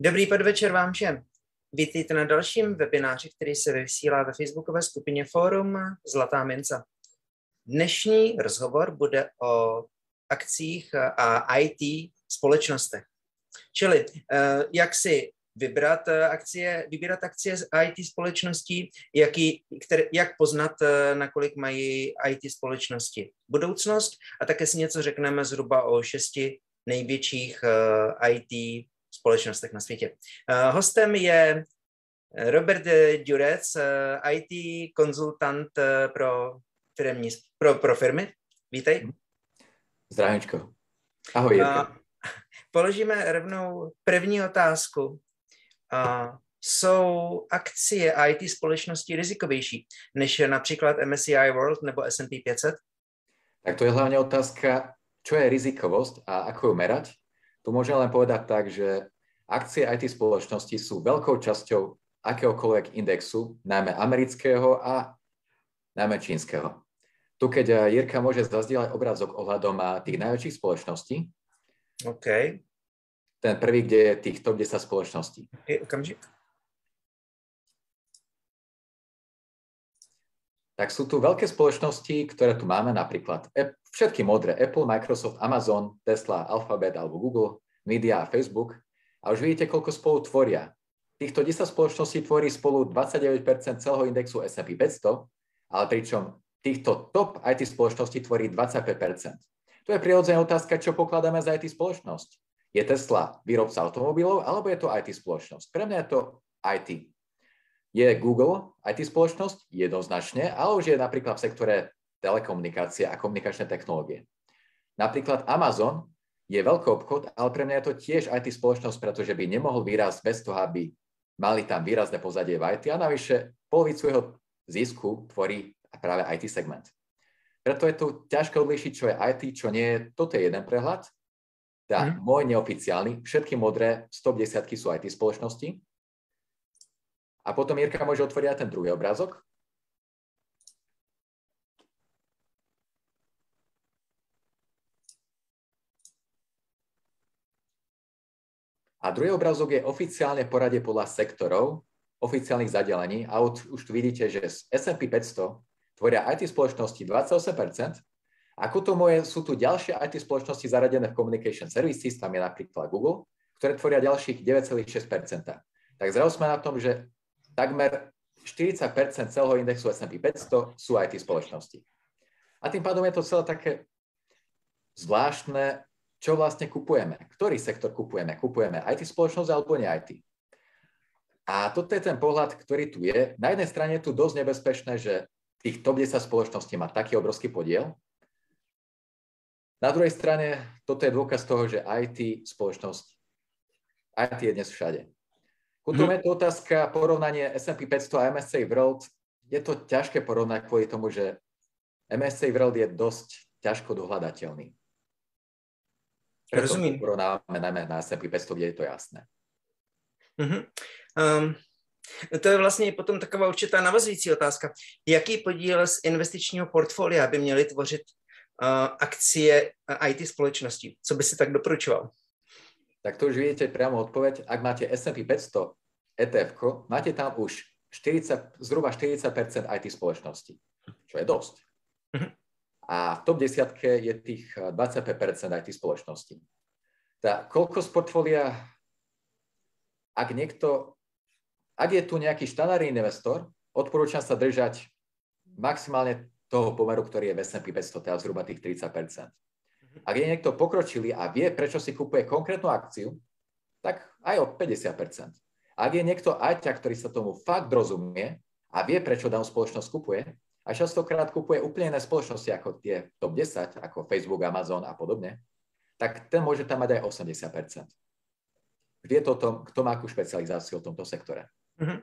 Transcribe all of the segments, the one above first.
Dobrý podvečer vám všem. Vítejte na dalším webináři, který se vysílá ve facebookové skupině Fórum Zlatá mince. Dnešní rozhovor bude o akcích a IT společnostech. Čili eh, jak si vybrat eh, akcie, vybírat akcie z IT společností, jaký, který, jak poznat, eh, nakolik mají IT společnosti budoucnost a také si něco řekneme zhruba o šesti největších IT společnostech na světě. Hostem je Robert Durec, IT konzultant pro, firmní, pro, pro firmy. Vítej. Zdravečko. Ahoj, Jirka. Položíme rovnou první otázku. Jsou akcie IT společnosti rizikovější než například MSCI World nebo S&P 500? Tak to je hlavne otázka, čo je rizikovosť a ako ju merať. Tu môžem len povedať tak, že akcie IT spoločnosti sú veľkou časťou akéhokoľvek indexu, najmä amerického a najmä čínskeho. Tu, keď eh, Jirka môže zazdieľať obrázok ohľadom eh, tých najväčších spoločností. OK. Ten prvý, kde je tých top 10 spoločností. Je, okamžik. Tak sú tu veľké spoločnosti, ktoré tu máme, napríklad všetky modré, Apple, Microsoft, Amazon, Tesla, Alphabet alebo Google, Media a Facebook. A už vidíte, koľko spolu tvoria. Týchto 10 spoločností tvorí spolu 29% celého indexu S&P 500, ale pričom týchto top IT spoločností tvorí 25%. To je prirodzená otázka, čo pokladáme za IT spoločnosť. Je Tesla výrobca automobilov, alebo je to IT spoločnosť? Pre mňa je to IT. Je Google IT spoločnosť? Jednoznačne, ale už je napríklad v sektore telekomunikácie a komunikačné technológie. Napríklad Amazon je veľký obchod, ale pre mňa je to tiež IT spoločnosť, pretože by nemohol vyrásť bez toho, aby mali tam výrazné pozadie v IT a navyše polovicu jeho zisku tvorí práve IT segment. Preto je tu ťažko odlišiť, čo je IT, čo nie je. Toto je jeden prehľad. Teda mm. môj neoficiálny, všetky modré 110 sú IT spoločnosti. A potom Jirka môže otvoriť aj ten druhý obrázok. A druhý obrázok je oficiálne poradie podľa sektorov, oficiálnych zadelení. A už tu vidíte, že z S&P 500 tvoria IT spoločnosti 28%. Ako to moje, sú tu ďalšie IT spoločnosti zaradené v Communication Services, tam je napríklad Google, ktoré tvoria ďalších 9,6%. Tak zrazu sme na tom, že takmer 40% celého indexu S&P 500 sú IT spoločnosti. A tým pádom je to celé také zvláštne, čo vlastne kupujeme, ktorý sektor kupujeme. Kupujeme IT spoločnosť alebo nie IT. A toto je ten pohľad, ktorý tu je. Na jednej strane je tu dosť nebezpečné, že tých top 10 spoločností má taký obrovský podiel. Na druhej strane, toto je dôkaz toho, že IT spoločnosť, IT je dnes všade. Potom je to otázka porovnanie S&P 500 a MSCI World. Je to ťažké porovnať kvôli tomu, že MSCI World je dosť ťažko dohľadateľný. Rozumím. porovnávame najmä na S&P 500, kde je to jasné. Uh-huh. Um, to je vlastně potom taková určitá navazující otázka. Jaký podíl z investičního portfolia by měly tvořit uh, akcie IT společnosti? Co by si tak doporučoval? Tak to už vidíte priamo odpoveď. Ak máte S&P 500 ETF, máte tam už 40, zhruba 40% IT spoločnosti, čo je dosť. Uh-huh. A v top desiatke je tých 25 IT spoločností. Tá, koľko z portfólia, ak niekto, ak je tu nejaký štandardný investor, odporúčam sa držať maximálne toho pomeru, ktorý je v S&P 500, teda zhruba tých 30 mhm. Ak je niekto pokročilý a vie, prečo si kupuje konkrétnu akciu, tak aj o 50% Ak je niekto ajťa, ktorý sa tomu fakt rozumie a vie, prečo danú spoločnosť kupuje, a častokrát kupuje úplne iné spoločnosti ako tie top 10, ako Facebook, Amazon a podobne, tak ten môže tam mať aj 80 Vie to o tom, kto má akú špecializáciu v tomto sektore. Mm-hmm.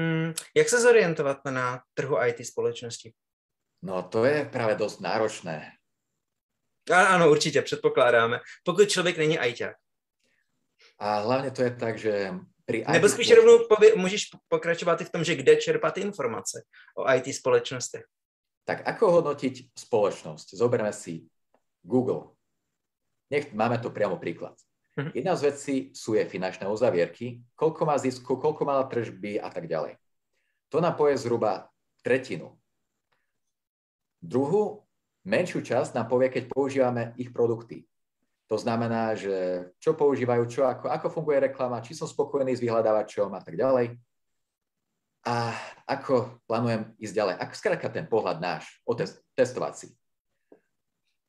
Mm, jak sa zorientovať na trhu IT spoločnosti? No to je práve dosť náročné. Áno, určite, předpokládáme. Pokud člověk není ajťák. A hlavne to je tak, že pri IT Nebo spíš rovnou pově, můžeš pokračovat i v tom, že kde čerpat informace o IT společnostech. Tak ako hodnotiť spoločnosť? Zoberme si Google. Nech máme to priamo príklad. Mhm. Jedna z vecí sú je finančné uzavierky, koľko má zisku, koľko má tržby a tak ďalej. To nám povie zhruba tretinu. Druhú, menšiu časť nám povie, keď používame ich produkty. To znamená, že čo používajú, čo, ako, ako funguje reklama, či som spokojný s vyhľadávačom a tak ďalej. A ako plánujem ísť ďalej. Ako skrátka ten pohľad náš, testovací.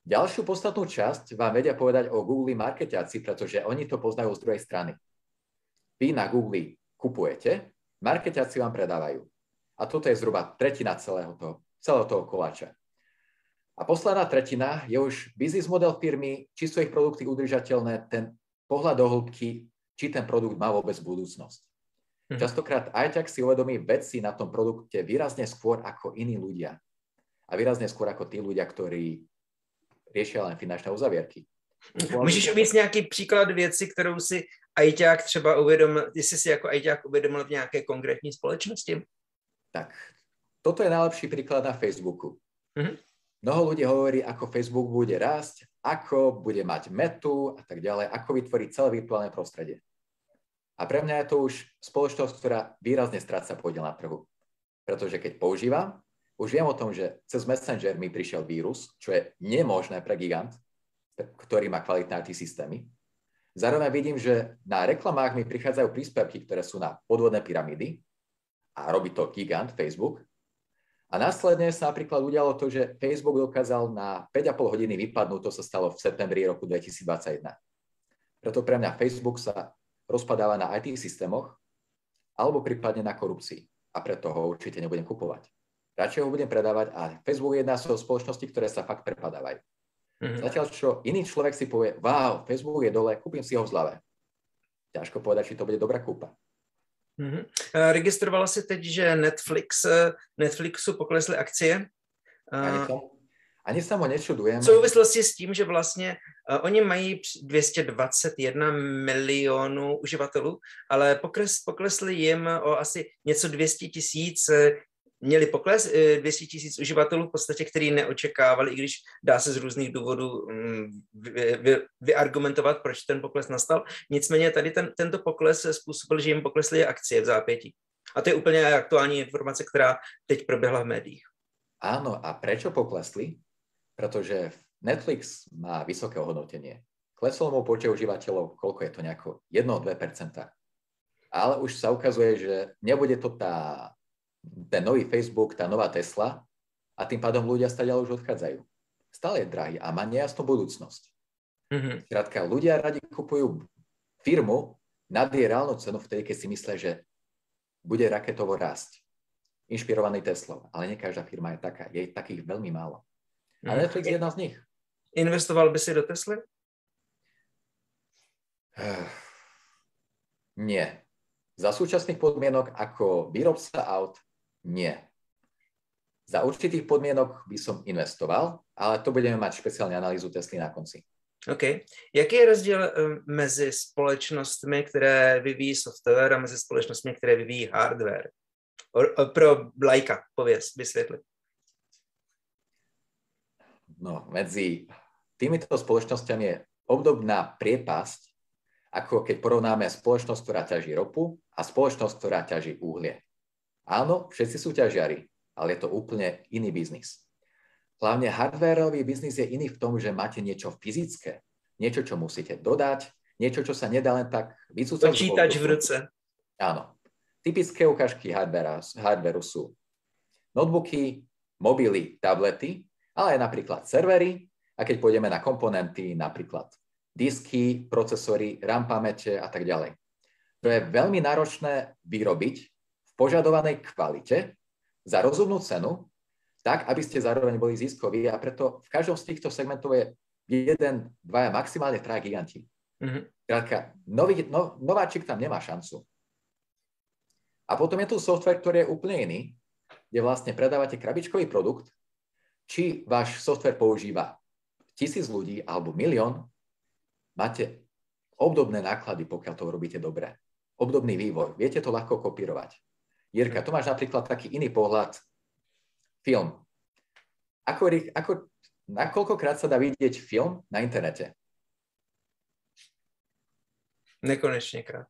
Ďalšiu podstatnú časť vám vedia povedať o Google marketiaci, pretože oni to poznajú z druhej strany. Vy na Google kupujete, marketiaci vám predávajú. A toto je zhruba tretina celého toho, celého toho koláča. A posledná tretina je už biznis model firmy, či sú ich produkty udržateľné, ten pohľad do hĺbky, či ten produkt má vôbec budúcnosť. Mhm. Častokrát aj tak si uvedomí veci na tom produkte výrazne skôr ako iní ľudia. A výrazne skôr ako tí ľudia, ktorí riešia len finančné uzavierky. Můžeš uvést nějaký příklad věci, kterou si ajťák třeba uvědomil, jestli si jako ajťák uvědomil v nějaké konkrétní společnosti? Tak, toto je najlepší príklad na Facebooku. Mm-hmm. Mnoho ľudí hovorí, ako Facebook bude rásť, ako bude mať metu a tak ďalej, ako vytvoriť celé virtuálne prostredie. A pre mňa je to už spoločnosť, ktorá výrazne stráca podiel na trhu. Pretože keď používam, už viem o tom, že cez Messenger mi prišiel vírus, čo je nemožné pre gigant, ktorý má kvalitné IT systémy. Zároveň vidím, že na reklamách mi prichádzajú príspevky, ktoré sú na podvodné pyramídy a robí to gigant Facebook, a následne sa napríklad udialo to, že Facebook dokázal na 5,5 hodiny vypadnúť, to sa stalo v septembri roku 2021. Preto pre mňa Facebook sa rozpadáva na IT systémoch alebo prípadne na korupcii. A preto ho určite nebudem kupovať. Radšej ho budem predávať a Facebook je jedna z spoločností, ktoré sa fakt prepadávajú. Mm-hmm. Zatiaľ, čo iný človek si povie, wow, Facebook je dole, kúpim si ho v zlave. Ťažko povedať, či to bude dobrá kúpa. Mm-hmm. Registrovala si teď, že Netflix, eh, Netflixu poklesly akcie? Ani, to, ani sa mu nečudujem. V souvislosti s tím, že vlastně uh, oni mají 221 milionů uživatelů, ale pokles, poklesly jim o asi něco 200 tisíc měli pokles 200 eh, tisíc uživatelů v podstatě, který neočekávali, i když dá se z různých důvodů mm, vy, vy, vyargumentovat, proč ten pokles nastal. Nicméně tady ten, tento pokles způsobil, že jim poklesly akcie v zápětí. A to je úplně aktuální informace, která teď proběhla v médiích. Áno, a prečo poklesli? Pretože Netflix má vysoké ohodnotenie. Kleslo mu počet užívateľov, koľko je to nejako 1-2%. Ale už sa ukazuje, že nebude to tá ten nový Facebook, tá nová Tesla a tým pádom ľudia stále už odchádzajú. Stále je drahý a má nejasnú budúcnosť. Mm-hmm. Krátka, ľudia radi kupujú firmu nad jej reálnu cenu vtedy, keď si myslia, že bude raketovo rásť. Inšpirovaný Teslou, ale nie každá firma je taká. Je takých veľmi málo. A mhm. Netflix je jedna z nich. Investoval by si do Tesly? Nie. Za súčasných podmienok ako výrobca aut nie. Za určitých podmienok by som investoval, ale to budeme mať špeciálne analýzu Tesly na konci. OK. Jaký je rozdíl eh, mezi společnostmi, které vyvíjí software a mezi společnostmi, které vyvíjí hardware? Pro lajka, pověz, vysvětli. No, medzi týmito spoločnosťami je obdobná priepasť, ako keď porovnáme spoločnosť, ktorá ťaží ropu a spoločnosť, ktorá ťaží uhlie. Áno, všetci sú ťažiari, ale je to úplne iný biznis. Hlavne hardwareový biznis je iný v tom, že máte niečo fyzické, niečo, čo musíte dodať, niečo, čo sa nedá len tak vycúcať. Počítač v ruce. Áno. Typické ukážky hardwareu sú notebooky, mobily, tablety, ale aj napríklad servery a keď pôjdeme na komponenty, napríklad disky, procesory, RAM pamäte a tak ďalej. To je veľmi náročné vyrobiť požadovanej kvalite za rozumnú cenu, tak, aby ste zároveň boli ziskoví a preto v každom z týchto segmentov je jeden, dvaja, maximálne traja giganti. Mm-hmm. Krátka, nový, no, nováčik tam nemá šancu. A potom je tu software, ktorý je úplne iný, kde vlastne predávate krabičkový produkt, či váš software používa tisíc ľudí alebo milión, máte obdobné náklady, pokiaľ to robíte dobre. Obdobný vývoj. Viete to ľahko kopírovať. Jirka, tu máš napríklad taký iný pohľad. Film. Ako, ako, nakoľkokrát sa dá vidieť film na internete? Nekonečne krát.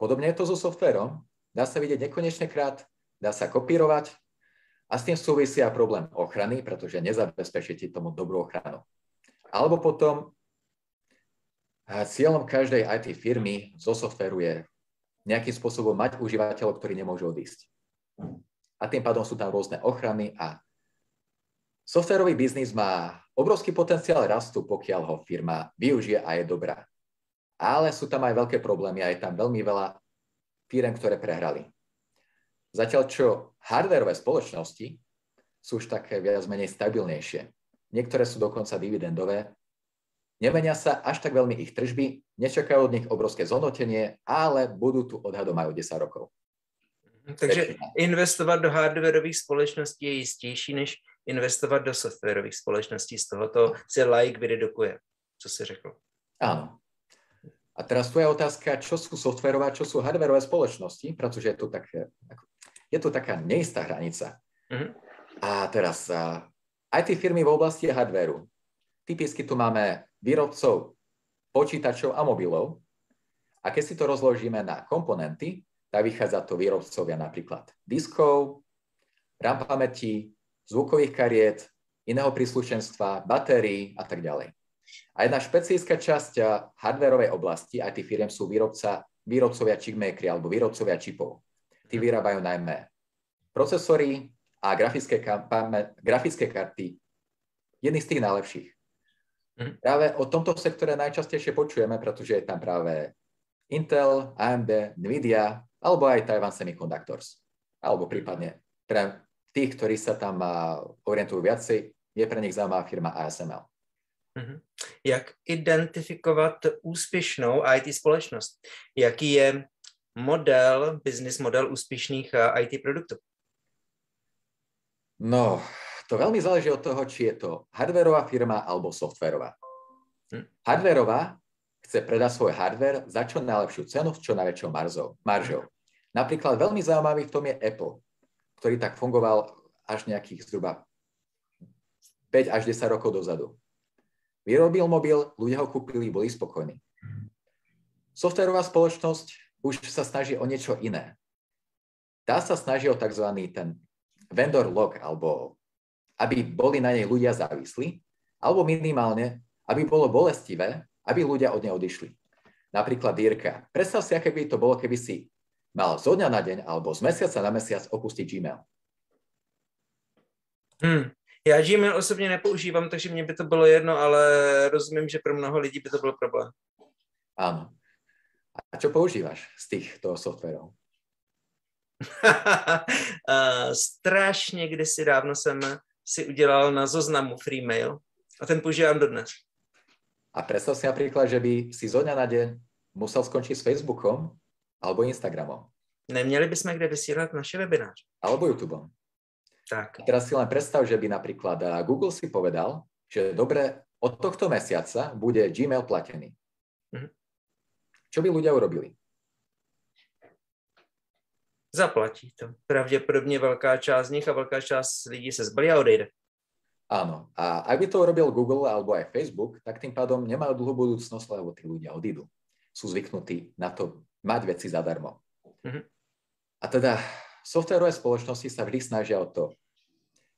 Podobne je to so softverom. Dá sa vidieť nekonečne krát, dá sa kopírovať a s tým súvisia problém ochrany, pretože nezabezpečíte tomu dobrú ochranu. Alebo potom cieľom každej IT firmy zo softveru je nejakým spôsobom mať užívateľov, ktorí nemôžu odísť. A tým pádom sú tam rôzne ochrany a softverový biznis má obrovský potenciál rastu, pokiaľ ho firma využije a je dobrá. Ale sú tam aj veľké problémy a je tam veľmi veľa firm, ktoré prehrali. Zatiaľ čo hardwareové spoločnosti sú už také viac menej stabilnejšie. Niektoré sú dokonca dividendové. Nemenia sa až tak veľmi ich tržby, nečakajú od nich obrovské zhodnotenie, ale budú tu odhadom aj o 10 rokov. Takže investovat do hardwareových společností je jistější, než investovat do softwarových společností. Z tohoto si like vydedukuje, co si řekl. Áno. A teraz tvoja otázka, čo sú softverové a čo sú hardwareové spoločnosti, pretože je tu, také, je tu taká neistá hranica. Mm-hmm. A teraz aj tie firmy v oblasti hardwareu. Typicky tu máme výrobcov počítačov a mobilov. A keď si to rozložíme na komponenty, tak vychádza to výrobcovia napríklad diskov, RAM pamäti, zvukových kariet, iného príslušenstva, batérií a tak ďalej. A jedna špecická časť hardwareovej oblasti IT firiem sú výrobca, výrobcovia chipmakery alebo výrobcovia čipov. Tí vyrábajú najmä procesory a grafické, grafické karty. Jedný z tých najlepších. Mm. Práve o tomto sektore najčastejšie počujeme, pretože je tam práve Intel, AMD, Nvidia alebo aj Taiwan Semiconductors. Alebo prípadne pre tých, ktorí sa tam orientujú viacej, je pre nich zaujímavá firma ASML. Mm-hmm. Jak identifikovat úspěšnou IT společnost? Jaký je model, business model úspěšných IT produktů? No, to veľmi záleží od toho, či je to hardwareová firma alebo softwarová. Hm. Hardwareová chce predať svoj hardware za čo najlepšiu cenu s čo najväčšou maržou. maržou. Napríklad veľmi zaujímavý v tom je Apple, ktorý tak fungoval až nejakých zhruba 5 až 10 rokov dozadu. Vyrobil mobil, ľudia ho kúpili, boli spokojní. Softwarová spoločnosť už sa snaží o niečo iné. Tá sa snaží o tzv. ten vendor lock, alebo aby boli na nej ľudia závislí, alebo minimálne, aby bolo bolestivé, aby ľudia od nej odišli. Napríklad Dírka. Predstav si, aké by to bolo, keby si mal zo dňa na deň alebo z mesiaca na mesiac opustiť Gmail. Hmm. Já Gmail osobně nepoužívám, takže mě by to bylo jedno, ale rozumím, že pro mnoho lidí by to byl problém. Áno. A čo používaš z týchto softwarov? strašně kdysi dávno jsem si udělal na zoznamu Freemail a ten používám dodnes. A predstav si napríklad, že by si zo dňa na deň musel skončiť s Facebookom alebo Instagramom. Neměli bychom kde vysílat naše webináře. Alebo YouTubeom. Tak. A teraz si len predstav, že by napríklad Google si povedal, že dobre, od tohto mesiaca bude Gmail platený. Mhm. Čo by ľudia urobili? Zaplatí to. Pravděpodobně velká část z nich a velká část lidí se zbalí a odejde. Áno. A ak by to urobil Google alebo aj Facebook, tak tým pádom nemajú dlhú budúcnosť, lebo tí ľudia odídu. Sú zvyknutí na to mať veci zadarmo. Mm-hmm. A teda softwarové spoločnosti sa vždy snažia o to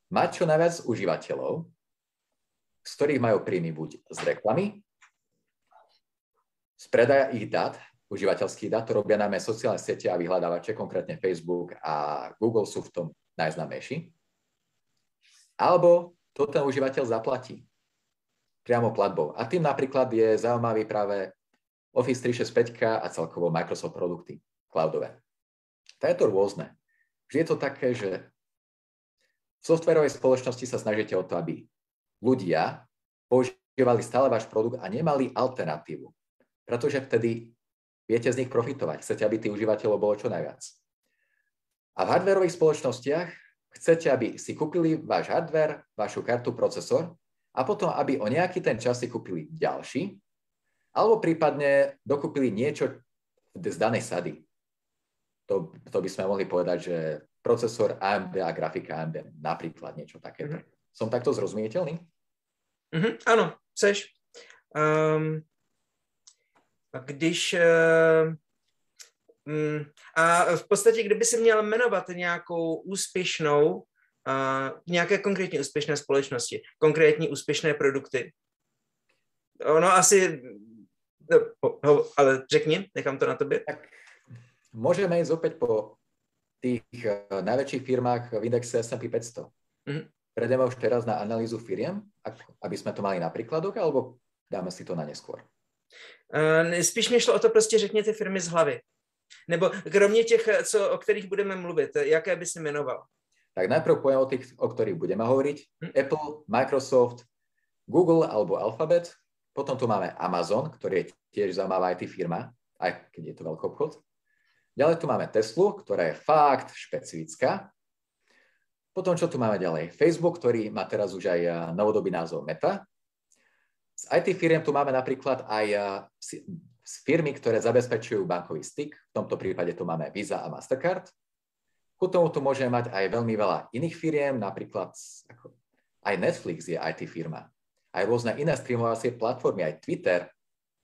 mať čo najviac užívateľov, z ktorých majú príjmy buď z reklamy, z predaja ich dát, užívateľských dát, to robia najmä sociálne siete a vyhľadávače, konkrétne Facebook a Google sú v tom najznámejší. Alebo to ten užívateľ zaplatí priamo platbou. A tým napríklad je zaujímavý práve Office 365 a celkovo Microsoft produkty cloudové. To je to rôzne. Vždy je to také, že v softverovej spoločnosti sa snažíte o to, aby ľudia používali stále váš produkt a nemali alternatívu. Pretože vtedy viete z nich profitovať. Chcete, aby tých užívateľov bolo čo najviac. A v hardverových spoločnostiach chcete, aby si kúpili váš hardware, vašu kartu, procesor a potom, aby o nejaký ten čas si kúpili ďalší, alebo prípadne dokúpili niečo z danej sady to, to by sme mohli povedať, že procesor AMD a grafika AMD, napríklad niečo takéto. Mm-hmm. Som takto zrozumiteľný? Mm-hmm, áno, chceš. Um, A když uh, um, a v podstatě, kdyby si měl jmenovat nějakou úspěšnou, nějaké konkrétně úspěšné společnosti, konkrétní úspěšné produkty, ono asi, no, ale řekni, nechám to na tobě. Tak môžeme ísť opäť po tých uh, najväčších firmách v indexe S&P 500. Mm-hmm. Prejdeme už teraz na analýzu firiem, aby sme to mali na príkladoch, alebo dáme si to na neskôr? Uh, spíš mi šlo o to prostě řekněte firmy z hlavy. Nebo kromě těch, co, o kterých budeme mluvit, jaké by si jmenoval? Tak najprv poviem o tých, o ktorých budeme hovoriť. Hm. Apple, Microsoft, Google alebo Alphabet. Potom tu máme Amazon, ktorý je tiež zaujímavá IT firma, aj keď je to veľký obchod. Ďalej tu máme Teslu, ktorá je fakt špecifická. Potom, čo tu máme ďalej? Facebook, ktorý má teraz už aj eh, novodobý názov Meta. Z IT firiem tu máme napríklad aj eh, firmy, ktoré zabezpečujú bankový styk. V tomto prípade tu máme Visa a Mastercard. Ku tomu tu môžeme mať aj veľmi veľa iných firiem, napríklad ako, aj Netflix je IT firma. Aj rôzne iné streamovacie platformy, aj Twitter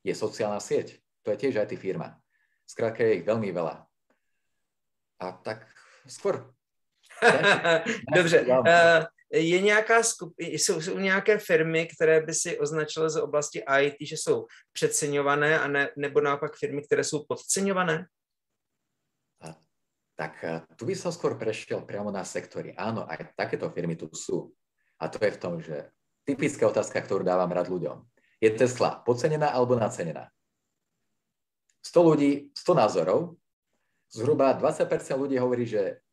je sociálna sieť. To je tiež IT firma. Skrátka je ich veľmi veľa. A tak skôr Dobře. Uh, je nějaká skup, jsou, jsou nějaké firmy, které by si označily z oblasti IT, že jsou přeceňované, a ne, nebo naopak firmy, které jsou podceňované? Tak tu by som skôr prešiel priamo na sektory. Áno, aj takéto firmy tu sú. A to je v tom, že typická otázka, ktorú dávam rád ľuďom. Je Tesla podcenená alebo nacenená? 100 ľudí, 100 názorov, zhruba 20% ľudí hovorí, že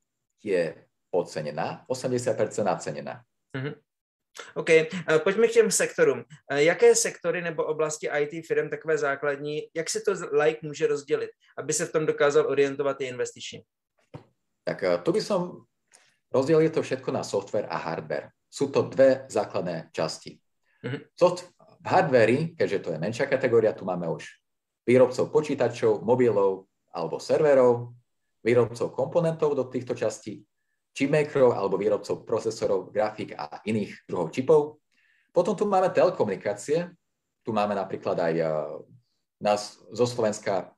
je podceněná, 80% naceněná. Mm-hmm. OK, eh, pojďme k těm sektorům. Eh, jaké sektory nebo oblasti IT firm takové základní, jak si to like může rozdělit, aby se v tom dokázal orientovat i investičně? Tak eh, tu by som rozdělil to všetko na software a hardware. Sú to dve základné časti. Mm-hmm. Soft, v hardware, keďže to je menšia kategória, tu máme už výrobcov počítačov, mobilov alebo serverov, výrobcov komponentov do týchto častí chipmakerov alebo výrobcov procesorov, grafík a iných druhov čipov. Potom tu máme telekomunikácie. Tu máme napríklad aj uh, nás zo Slovenska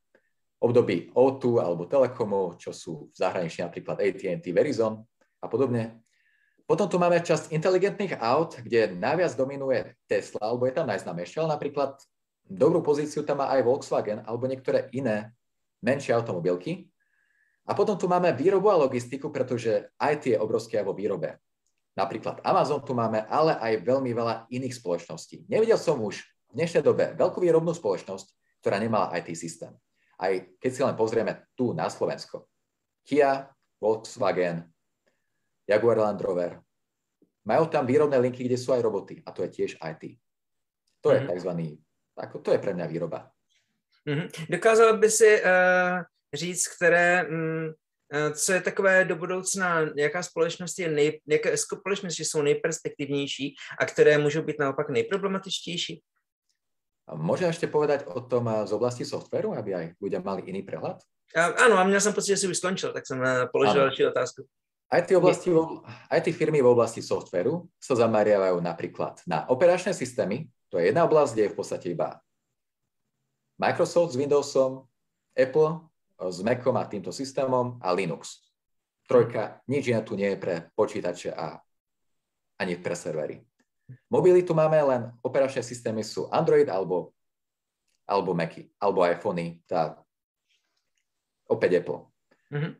období O2 alebo Telekomu, čo sú v zahraničí napríklad AT&T, Verizon a podobne. Potom tu máme časť inteligentných aut, kde najviac dominuje Tesla, alebo je tam najznámejšia, ale napríklad dobrú pozíciu tam má aj Volkswagen alebo niektoré iné menšie automobilky. A potom tu máme výrobu a logistiku, pretože IT je obrovské vo výrobe. Napríklad Amazon tu máme, ale aj veľmi veľa iných spoločností. Nevidel som už v dnešnej dobe veľkú výrobnú spoločnosť, ktorá nemala IT systém. Aj keď si len pozrieme tu na Slovensko. Kia, Volkswagen, Jaguar Land Rover. Majú tam výrobné linky, kde sú aj roboty a to je tiež IT. To je mm-hmm. tzv. Ako, to je pre mňa výroba. Mm-hmm. Dokázal by si uh říct, které, mm, eh, co je takové do budoucna, jaká společnost je nej, jaké společnosti jsou nejperspektivnější a které můžou být naopak nejproblematičtější? Môžem ešte povedať o tom eh, z oblasti softwaru, aby aj ľudia mali iný prehľad? Áno, a měl jsem pocit, že si už skončil, tak jsem eh, položil další otázku. Aj tie, oblasti, aj tie firmy v oblasti softwaru sa zameriavajú napríklad na operačné systémy, to je jedna oblasť, kde je v podstate iba Microsoft s Windowsom, Apple s Macom a týmto systémom a Linux. Trojka, nič iné tu nie je pre počítače a ani pre servery. Mobily tu máme len operačné systémy sú Android alebo, alebo Macy, alebo iPhony, tá opäť Apple. Mm-hmm.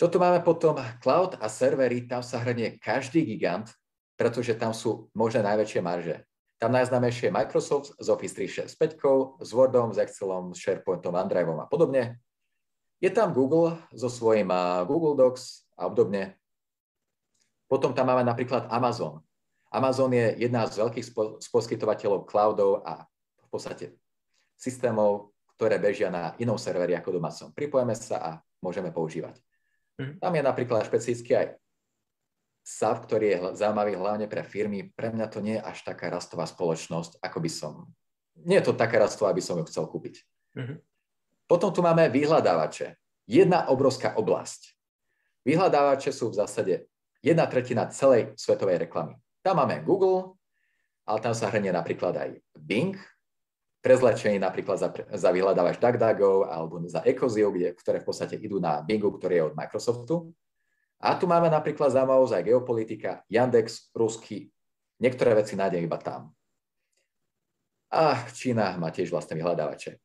Čo tu máme potom? Cloud a servery, tam sa hrnie každý gigant, pretože tam sú možné najväčšie marže. Tam najznámejšie je Microsoft z Office 365, s Wordom, s Excelom, s SharePointom, OneDriveom a podobne. Je tam Google so svojím Google Docs a obdobne. Potom tam máme napríklad Amazon. Amazon je jedna z veľkých poskytovateľov cloudov a v podstate systémov, ktoré bežia na inom serveri ako domácom. Pripojeme sa a môžeme používať. Mm. Tam je napríklad špecificky aj SAV, ktorý je zaujímavý hlavne pre firmy. Pre mňa to nie je až taká rastová spoločnosť, ako by som... Nie je to taká rastová, aby som ju chcel kúpiť. Mm-hmm. Potom tu máme vyhľadávače. Jedna obrovská oblasť. Vyhľadávače sú v zásade jedna tretina celej svetovej reklamy. Tam máme Google, ale tam sa hrnie napríklad aj Bing, prezlečení napríklad za, za vyhľadávač DuckDuckGo alebo za Ecosio, kde, ktoré v podstate idú na Bingu, ktorý je od Microsoftu. A tu máme napríklad zaujímavosť aj geopolitika, Yandex, Rusky, niektoré veci nájdem iba tam. A Čína má tiež vlastné vyhľadávače.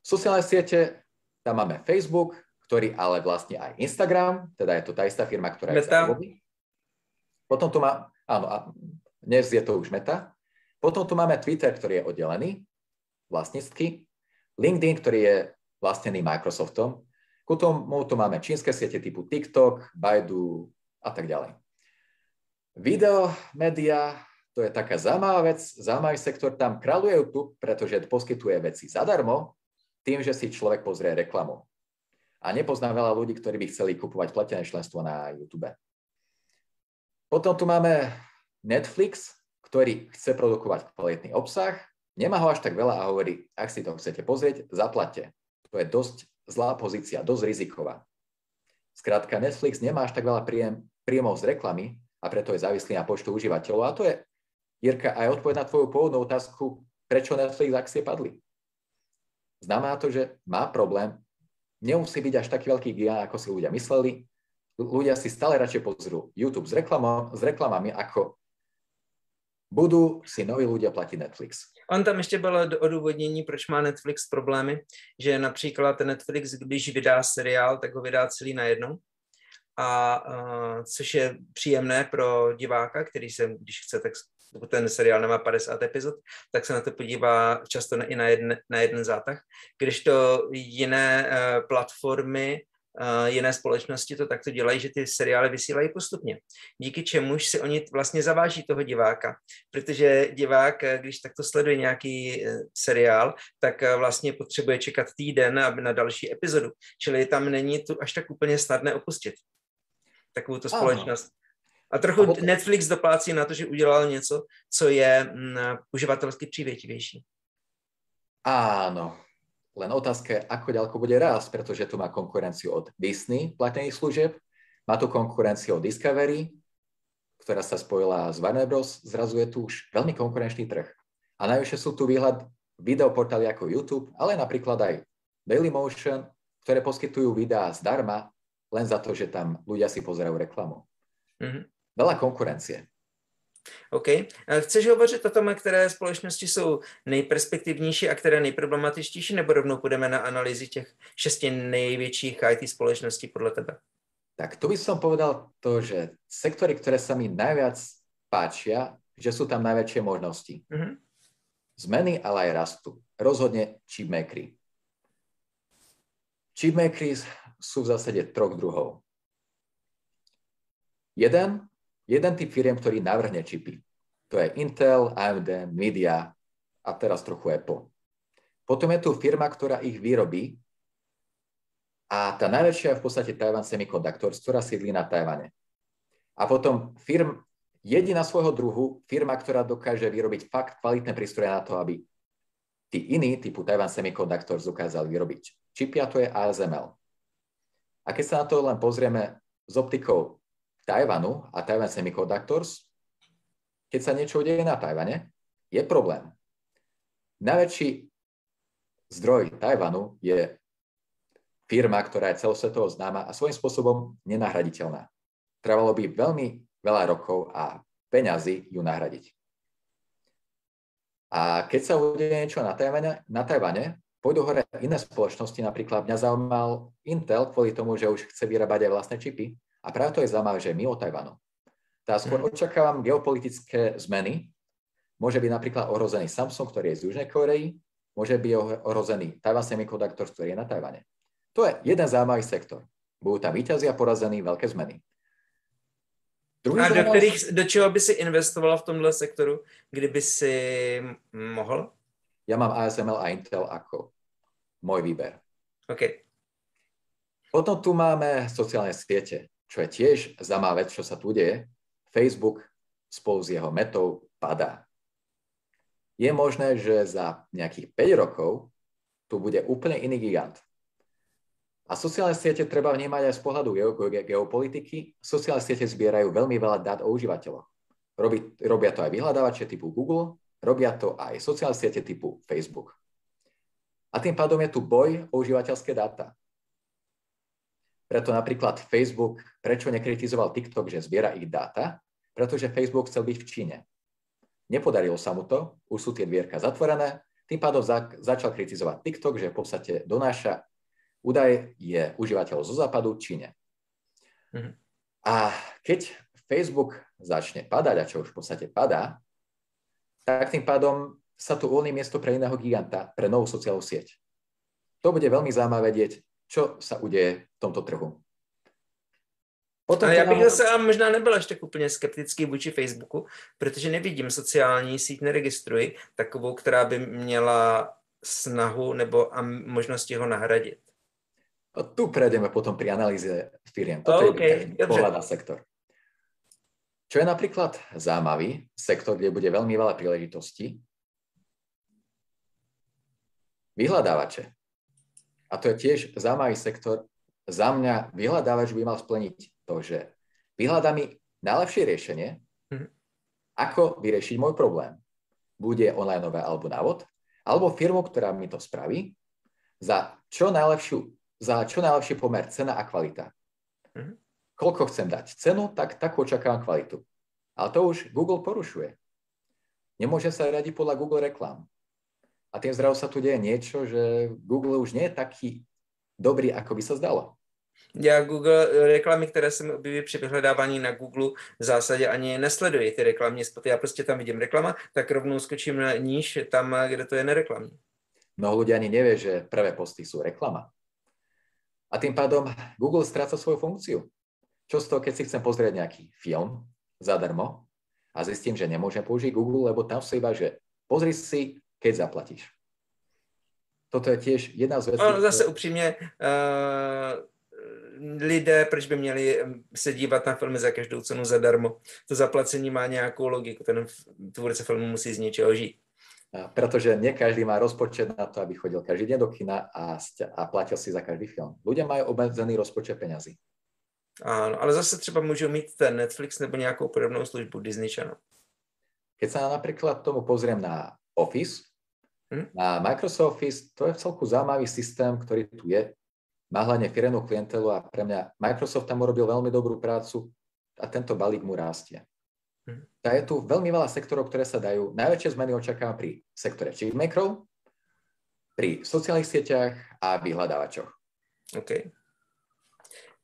Sociálne siete, tam máme Facebook, ktorý ale vlastne aj Instagram, teda je to tá istá firma, ktorá je Meta. Potom tu má, áno, a dnes je to už Meta. Potom tu máme Twitter, ktorý je oddelený vlastnícky, LinkedIn, ktorý je vlastnený Microsoftom. Ku tomu tu máme čínske siete typu TikTok, Baidu a tak ďalej. Video, média, to je taká zaujímavá vec, zaujímavý sektor, tam kráľuje YouTube, pretože poskytuje veci zadarmo, tým, že si človek pozrie reklamu. A nepoznám veľa ľudí, ktorí by chceli kupovať platené členstvo na YouTube. Potom tu máme Netflix, ktorý chce produkovať kvalitný obsah, Nemá ho až tak veľa a hovorí, ak si to chcete pozrieť, zaplate. To je dosť zlá pozícia, dosť riziková. Skrátka, Netflix nemá až tak veľa príjem, príjemov z reklamy a preto je závislý na počtu užívateľov. A to je, Jirka, aj odpoveď na tvoju pôvodnú otázku, prečo Netflix akcie padli. Znamená to, že má problém, nemusí byť až taký veľký gigant, ako si ľudia mysleli. Ľudia si stále radšej pozrú YouTube s, reklamom, s reklamami, ako budú si noví ľudia platiť Netflix. On tam ještě bylo odůvodnění, proč má Netflix problémy, že například Netflix, když vydá seriál, tak ho vydá celý najednou. A uh, což je příjemné pro diváka, který se, když chce, tak pokud ten seriál nemá 50 epizod, tak se na to podívá často i na jeden, na jeden zátah. Když to jiné uh, platformy uh, jiné společnosti to takto dělají, že ty seriály vysílají postupně. Díky čemuž si oni vlastně zaváží toho diváka, protože divák, eh, když takto sleduje nějaký uh, seriál, tak uh, vlastně potřebuje čekat týden aby na další epizodu. Čili tam není tu až tak úplně snadné opustit takovou společnost. A trochu a potom... Netflix doplácí na to, že udělal něco, co je mm, uživatelsky přívětivější. Áno, len otázka je, ako ďaleko bude rásť, pretože tu má konkurenciu od Disney platených služieb, má tu konkurenciu od Discovery, ktorá sa spojila s Warner Bros. Zrazu je tu už veľmi konkurenčný trh. A najvyššie sú tu výhľad videoportály ako YouTube, ale napríklad aj Dailymotion, ktoré poskytujú videá zdarma, len za to, že tam ľudia si pozerajú reklamu. Mm-hmm. Veľa konkurencie. OK. A chceš hovořit o tom, které společnosti jsou nejperspektivnější a které nejproblematičtější, nebo rovnou půjdeme na analýzy těch šesti největších IT společností podle tebe? Tak tu by som povedal to, že sektory, ktoré sa mi najviac páčia, že sú tam najväčšie možnosti. Mm-hmm. Zmeny, ale aj rastu. Rozhodne chipmakery. Chipmakery sú v zásade troch druhov. Jeden jeden typ firiem, ktorý navrhne čipy. To je Intel, AMD, Nvidia a teraz trochu Apple. Potom je tu firma, ktorá ich vyrobí a tá najväčšia je v podstate Taiwan Semiconductors, ktorá sídli na Tajvane. A potom firm, jediná svojho druhu, firma, ktorá dokáže vyrobiť fakt kvalitné prístroje na to, aby tí iní, typu Taiwan Semiconductors, dokázali vyrobiť čipy a to je ASML. A keď sa na to len pozrieme s optikou Tajvanu a Taiwan Semiconductors, keď sa niečo udeje na Tajvane, je problém. Najväčší zdroj Tajvanu je firma, ktorá je celosvetovo známa a svojím spôsobom nenahraditeľná. Trvalo by veľmi veľa rokov a peňazí ju nahradiť. A keď sa udeje niečo na Tajvane, na Tajvane pôjdu hore iné spoločnosti, napríklad mňa zaujímal Intel kvôli tomu, že už chce vyrábať aj vlastné čipy, a práve to je zaujímavé, že mimo Tajvanu. Tá skôr mhm. očakávam geopolitické zmeny. Môže byť napríklad ohrozený Samsung, ktorý je z Južnej Korei, môže byť ohrozený Taiwan Semiconductor, ktorý je na Tajvane. To je jeden zaujímavý sektor. Budú tam výťazí a porazení veľké zmeny. Druhý a do, kterých, do čeho by si investoval v tomhle sektoru, kdyby si mohl? Ja mám ASML a Intel ako môj výber. OK. Potom tu máme sociálne siete čo je tiež zaujímavá vec, čo sa tu deje, Facebook spolu s jeho metou padá. Je možné, že za nejakých 5 rokov tu bude úplne iný gigant. A sociálne siete treba vnímať aj z pohľadu geopolitiky. Sociálne siete zbierajú veľmi veľa dát o užívateľoch. Robí, robia to aj vyhľadávače typu Google, robia to aj sociálne siete typu Facebook. A tým pádom je tu boj o užívateľské dáta. Preto napríklad Facebook, prečo nekritizoval TikTok, že zbiera ich dáta? Pretože Facebook chcel byť v Číne. Nepodarilo sa mu to, už sú tie dvierka zatvorené, tým pádom za, začal kritizovať TikTok, že v podstate donáša údaje je užívateľov zo západu Číne. Mm-hmm. A keď Facebook začne padať, a čo už v podstate padá, tak tým pádom sa tu uvoľní miesto pre iného giganta, pre novú sociálnu sieť. To bude veľmi zaujímavé vedieť, čo sa udeje v tomto trhu. Potom a já bych zase a možná nebyl až tak úplně skeptický vůči Facebooku, protože nevidím sociální síť, neregistruji takovou, která by měla snahu nebo a možnosti ho nahradit. A tu prejdeme potom pri analýze firiem. Toto okay, je pohľad na sektor. Čo je napríklad zaujímavý sektor, kde bude veľmi veľa príležitostí, vyhľadávače. A to je tiež zaujímavý sektor. Za mňa vyhľadávač by mal splniť to, že vyhľadá mi najlepšie riešenie, mm-hmm. ako vyriešiť môj problém. Bude online alebo návod, alebo firmu, ktorá mi to spraví, za čo najlepšiu, za čo najlepší pomer cena a kvalita. Mm-hmm. Koľko chcem dať cenu, tak takú očakávam kvalitu. Ale to už Google porušuje. Nemôže sa radiť podľa Google reklám. A tým zrazu sa tu deje niečo, že Google už nie je taký dobrý, ako by sa zdalo. Já Google reklamy, které se mi objeví při vyhledávání na Google, v zásadě ani nesleduji ty reklamní spoty. Já prostě tam vidím reklama, tak rovnou skočím na níž tam, kde to je nereklamní. Mnoho ľudí ani nevie, že prvé posty sú reklama. A tým pádom Google stráca svoju funkciu. Čo z toho, keď si chcem pozrieť nejaký film zadarmo a zistím, že nemôžem použiť Google, lebo tam sú iba, že pozri si keď zaplatíš. Toto je tiež jedna z vecí. No, zase upřímně, uh, lidé, proč by měli se dívat na filmy za každou cenu zadarmo? To zaplacení má nějakou logiku, ten tvůrce filmu musí z něčeho žít. Pretože nie každý má rozpočet na to, aby chodil každý deň do kina a, a platil si za každý film. Ľudia majú obmedzený rozpočet peňazí. Áno, ale zase třeba môžu mít ten Netflix nebo nejakou podobnou službu Disney Channel. Keď sa napríklad tomu pozriem na Office, Hm? A Microsoft Office, to je celku zaujímavý systém, ktorý tu je. Má hlavne firemnú klientelu a pre mňa Microsoft tam urobil veľmi dobrú prácu a tento balík mu rastie. Hm. A je tu veľmi veľa sektorov, ktoré sa dajú. Najväčšie zmeny očakávam pri sektore chipmakerov, pri sociálnych sieťach a vyhľadávačoch. OK.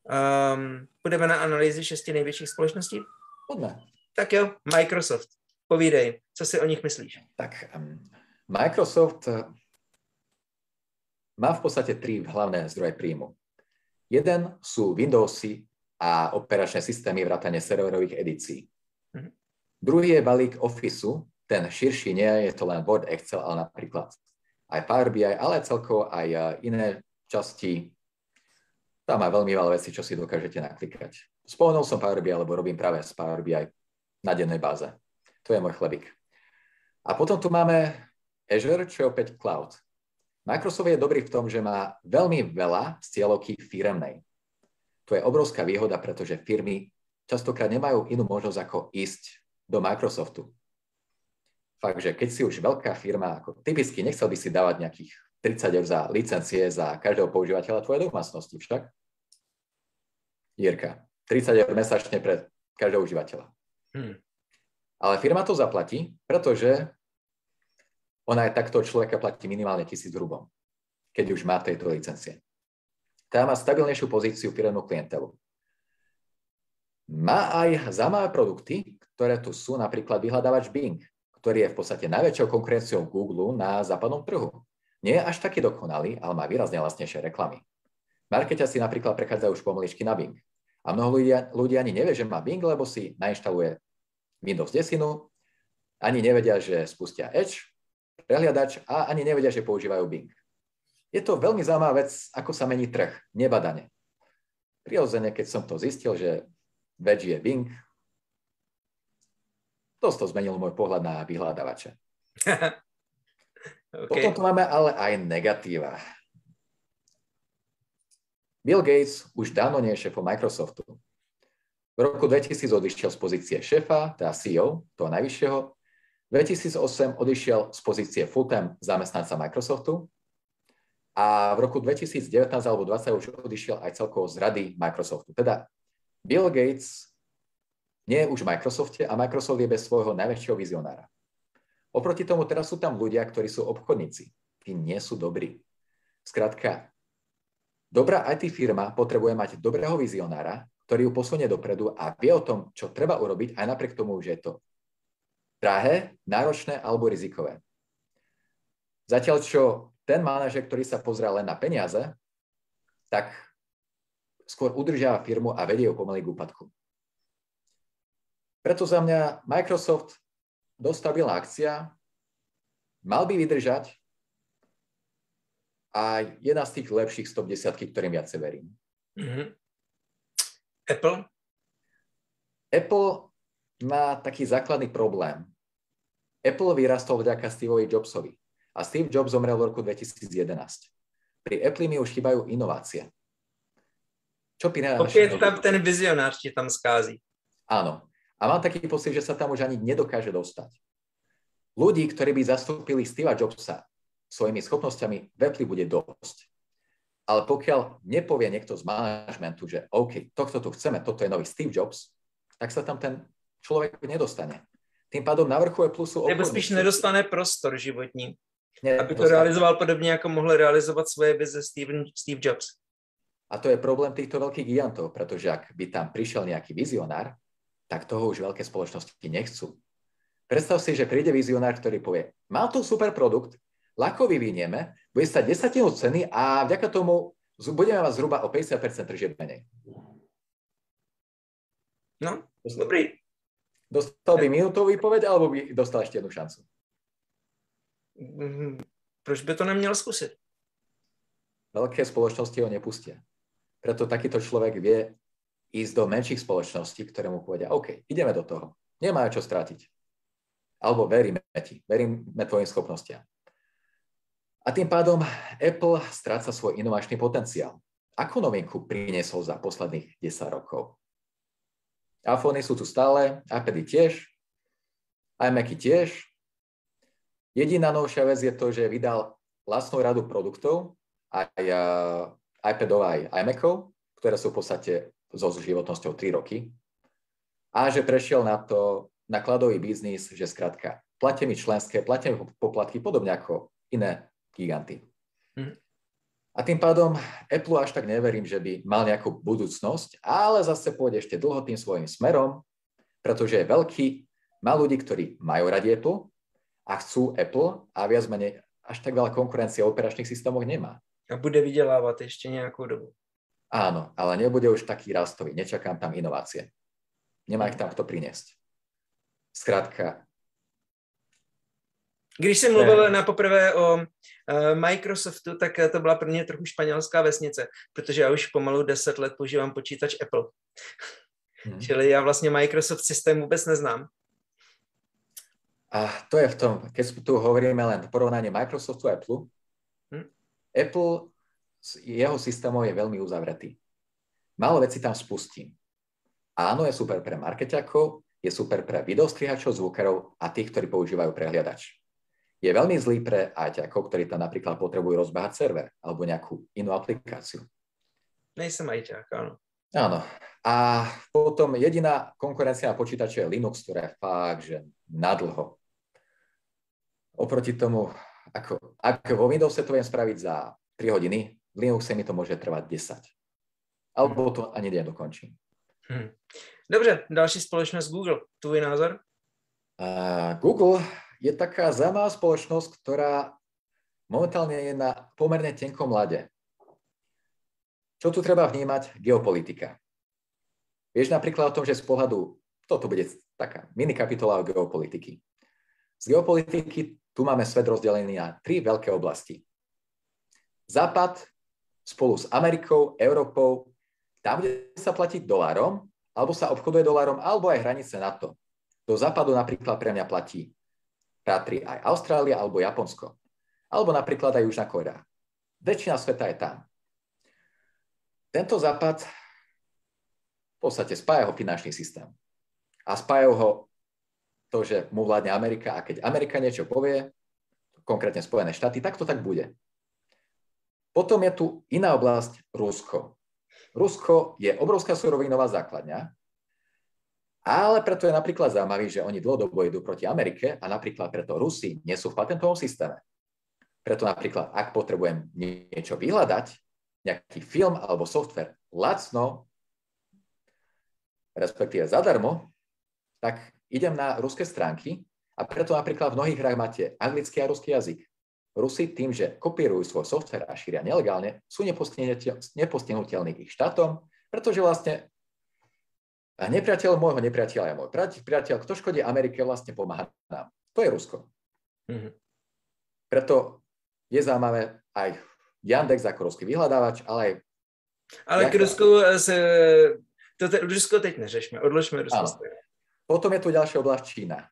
Um, půjdeme na analýzy šesti největších společností? Poďme. Tak jo, Microsoft. Povídej, co si o nich myslíš? Tak um, Microsoft má v podstate tri hlavné zdroje príjmu. Jeden sú Windowsy a operačné systémy vrátane serverových edícií. Mm-hmm. Druhý je balík Officeu, ten širší nie je to len Word, Excel, ale napríklad aj Power BI, ale celkovo aj eh, iné časti. Tam má veľmi veľa vecí, čo si dokážete naklikať. Spomenul som Power BI, lebo robím práve z Power BI na dennej báze. To je môj chlebík. A potom tu máme Azure, čo je opäť cloud. Microsoft je dobrý v tom, že má veľmi veľa cieľovky firemnej. To je obrovská výhoda, pretože firmy častokrát nemajú inú možnosť ako ísť do Microsoftu. Fakt, že keď si už veľká firma, ako typicky nechcel by si dávať nejakých 30 eur za licencie za každého používateľa tvojej domácnosti však? Jirka, 30 eur mesačne pre každého užívateľa. Hmm. Ale firma to zaplatí, pretože ona aj takto človeka platí minimálne tisíc hrubom, keď už má tejto licencie. Tá má stabilnejšiu pozíciu firemnú klientelu. Má aj zaujímavé produkty, ktoré tu sú, napríklad vyhľadávač Bing, ktorý je v podstate najväčšou konkurenciou Google na západnom trhu. Nie je až taký dokonalý, ale má výrazne vlastnejšie reklamy. Marketia si napríklad prechádzajú už pomaličky na Bing. A mnoho ľudia, ľudia ani nevie, že má Bing, lebo si nainštaluje Windows 10, ani nevedia, že spustia Edge, prehliadač a ani nevedia, že používajú Bing. Je to veľmi zaujímavá vec, ako sa mení trh, nebadane. Prirodzene, keď som to zistil, že Wedge je Bing, dosť to zmenilo môj pohľad na vyhľadávače. okay. Potom tu máme ale aj negatíva. Bill Gates už dávno nie je šéfom Microsoftu. V roku 2000 odišiel z pozície šéfa, teda CEO, toho najvyššieho, 2008 odišiel z pozície full-time zamestnanca Microsoftu a v roku 2019 alebo 2020 už odišiel aj celkovo z rady Microsoftu. Teda Bill Gates nie je už v Microsofte a Microsoft je bez svojho najväčšieho vizionára. Oproti tomu teraz sú tam ľudia, ktorí sú obchodníci. Tí nie sú dobrí. Skrátka, dobrá IT firma potrebuje mať dobrého vizionára, ktorý ju posunie dopredu a vie o tom, čo treba urobiť, aj napriek tomu, že je to drahé, náročné alebo rizikové. Zatiaľ, čo ten manažer, ktorý sa pozrá len na peniaze, tak skôr udržiava firmu a vedie ju pomaly k úpadku. Preto za mňa Microsoft dostavila akcia, mal by vydržať a jedna z tých lepších 110, ktorým viacej verím. Mm-hmm. Apple? Apple má taký základný problém. Apple vyrastol vďaka Steveovi Jobsovi a Steve Jobs zomrel v roku 2011. Pri Apple mi už chýbajú inovácie. Čo prináša? Opět tam ten vizionář ti tam skází. Áno. A mám taký pocit, že sa tam už ani nedokáže dostať. Ľudí, ktorí by zastúpili Steva Jobsa svojimi schopnosťami, v Apple bude dosť. Ale pokiaľ nepovie niekto z manažmentu, že OK, tohto tu chceme, toto je nový Steve Jobs, tak sa tam ten človek nedostane. Tým pádom na vrchu Apple sú Nebo spíš nedostane prostor životní. Aby to realizoval podobně, jako mohl realizovat svoje vize Steve, Steve Jobs. A to je problém týchto veľkých gigantov, pretože ak by tam prišiel nejaký vizionár, tak toho už veľké spoločnosti nechcú. Predstav si, že príde vizionár, ktorý povie, mal tu super produkt, ľahko vyvinieme, bude stať desatinu ceny a vďaka tomu budeme mať zhruba o 50% tržieb menej. No, dobrý. Dostal by minútovú výpoveď, alebo by dostal ešte jednu šancu? Mhm. Proč by to neměl zkusit? Veľké spoločnosti ho nepustia. Preto takýto človek vie ísť do menších spoločností, ktoré mu povedia, OK, ideme do toho. Nemajú čo strátiť. Alebo veríme ti, veríme tvojim schopnostiam. A tým pádom Apple stráca svoj inovačný potenciál. Akú novinku priniesol za posledných 10 rokov? iPhony sú tu stále, iPady tiež, iMacy tiež. Jediná novšia vec je to, že vydal vlastnú radu produktov, aj iPadov, aj iMacov, ktoré sú v podstate so životnosťou 3 roky a že prešiel na to nakladový biznis, že skrátka platia mi členské, platia mi poplatky podobne ako iné giganty. Mm. A tým pádom Apple až tak neverím, že by mal nejakú budúcnosť, ale zase pôjde ešte dlho tým svojim smerom, pretože je veľký, má ľudí, ktorí majú radi Apple a chcú Apple a viac menej až tak veľa konkurencie v operačných systémoch nemá. A bude vydelávať ešte nejakú dobu. Áno, ale nebude už taký rastový. Nečakám tam inovácie. Nemá ich tam kto priniesť. Zkrátka. Když jsem mluvil na poprvé o uh, Microsoftu, tak to byla pro mě trochu španělská vesnice, protože já už pomalu 10 let používám počítač Apple. Hmm. Čili já vlastně Microsoft systém vůbec neznám. A to je v tom, keď tu hovoríme len porovnanie Microsoftu a Apple, hmm. Apple jeho systémov je veľmi uzavretý. Málo veci tam spustím. Áno, je super pre marketiakov, je super pre videostrihačov, zvukarov a tých, ktorí používajú prehliadač. Je veľmi zlý pre ajťakov, ktorí tam napríklad potrebujú rozbehať server alebo nejakú inú aplikáciu. Nejsem ajťák, áno. Áno. A potom jediná konkurencia na počítače je Linux, ktorá je fakt, že nadlho. Oproti tomu, ako, ak vo Windowse to viem spraviť za 3 hodiny, v Linuxe mi to môže trvať 10. Alebo to ani nedokončím. Hmm. Dobře, další společnost Google. Tvůj názor? Uh, Google je taká zaujímavá spoločnosť, ktorá momentálne je na pomerne tenkom lade. Čo tu treba vnímať? Geopolitika. Vieš napríklad o tom, že z pohľadu, toto bude taká mini kapitola o geopolitiky. Z geopolitiky tu máme svet rozdelený na tri veľké oblasti. Západ, spolu s Amerikou, Európou, tam, kde sa platí dolárom, alebo sa obchoduje dolárom, alebo aj hranice NATO. Do západu napríklad pre mňa platí patrí aj Austrália alebo Japonsko. Alebo napríklad aj Južná Korea. Väčšina sveta je tam. Tento západ v podstate spája ho finančný systém. A spája ho to, že mu vládne Amerika a keď Amerika niečo povie, konkrétne Spojené štáty, tak to tak bude. Potom je tu iná oblasť Rusko. Rusko je obrovská surovinová základňa, ale preto je napríklad zaujímavý, že oni dlhodobo idú proti Amerike a napríklad preto Rusi nie sú v patentovom systéme. Preto napríklad, ak potrebujem niečo vyhľadať, nejaký film alebo software lacno, respektíve zadarmo, tak idem na ruské stránky a preto napríklad v mnohých hrách máte anglický a ruský jazyk. Rusi tým, že kopírujú svoj software a šíria nelegálne, sú nepostihnutelní ich štátom, pretože vlastne nepriateľ môjho nepriateľa je môj priateľ, kto škodí Amerike, vlastne pomáha nám. To je Rusko. Mm-hmm. Preto je zaujímavé aj Yandex ako ruský vyhľadávač, ale aj... Ale k Rusku se... To te, Rusko teď neřešme, odložme Rusko. Potom je tu ďalšia oblasť Čína.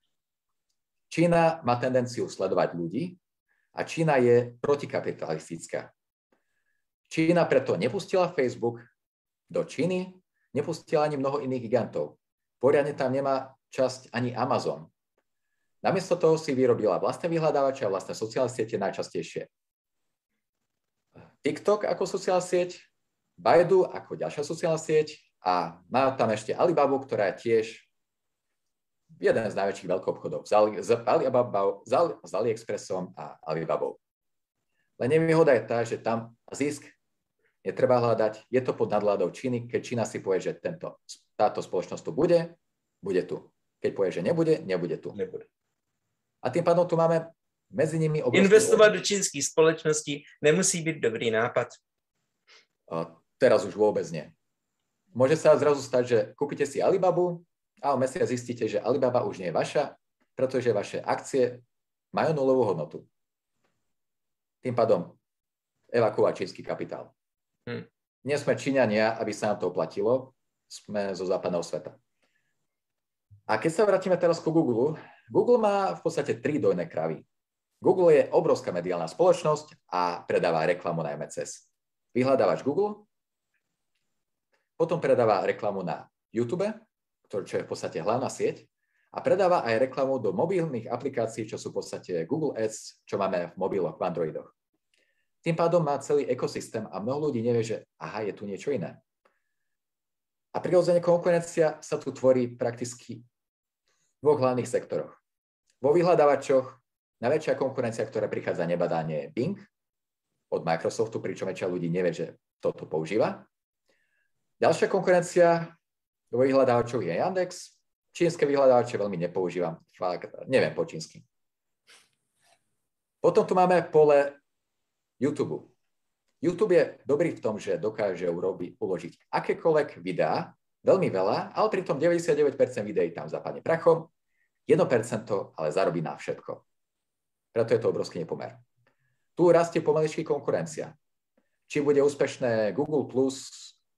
Čína má tendenciu sledovať ľudí a Čína je protikapitalistická. Čína preto nepustila Facebook do Číny, nepustila ani mnoho iných gigantov. Poriadne tam nemá časť ani Amazon. Namiesto toho si vyrobila vlastné vyhľadávače a vlastné sociálne siete najčastejšie TikTok ako sociálna sieť, Baidu ako ďalšia sociálna sieť a má tam ešte Alibabu, ktorá je tiež jeden z najväčších veľkoobchodov s, Ali, s, Alibabou, s AliExpressom a Alibabou. Len nevýhoda je tá, že tam zisk netreba hľadať, je to pod nadvládou Číny, keď Čína si povie, že tento, táto spoločnosť tu bude, bude tu. Keď povie, že nebude, nebude tu. Nebude. A tým pádom tu máme Mezi nimi Investovat do čínských společností nemusí být dobrý nápad. A teraz už vôbec nie. Môže sa zrazu stať, že kúpite si Alibabu a o mesiac zistíte, že Alibaba už nie je vaša, pretože vaše akcie majú nulovú hodnotu. Tým pádom evakuovať čínsky kapitál. Hm. Nie sme Číňania, aby sa nám to oplatilo, sme zo západného sveta. A keď sa vrátime teraz ku Google, Google má v podstate tri dojné kravy. Google je obrovská mediálna spoločnosť a predáva reklamu na MCS. Vyhľadávaš Google, potom predáva reklamu na YouTube, čo je v podstate hlavná sieť, a predáva aj reklamu do mobilných aplikácií, čo sú v podstate Google Ads, čo máme v mobiloch, v Androidoch. Tým pádom má celý ekosystém a mnoho ľudí nevie, že aha, je tu niečo iné. A prirodzene konkurencia sa tu tvorí prakticky v dvoch hlavných sektoroch. Vo vyhľadávačoch Najväčšia konkurencia, ktorá prichádza nebadanie je Bing od Microsoftu, pričom väčšia ľudí nevie, že toto používa. Ďalšia konkurencia vo vyhľadávačov je Yandex. Čínske vyhľadávače veľmi nepoužívam. Fakt, neviem po čínsky. Potom tu máme pole YouTube. YouTube je dobrý v tom, že dokáže urobiť, uložiť akékoľvek videá, veľmi veľa, ale pritom 99% videí tam zapadne prachom, 1% ale zarobí na všetko. Preto je to obrovský nepomer. Tu rastie pomalejšie konkurencia. Či bude úspešné Google+,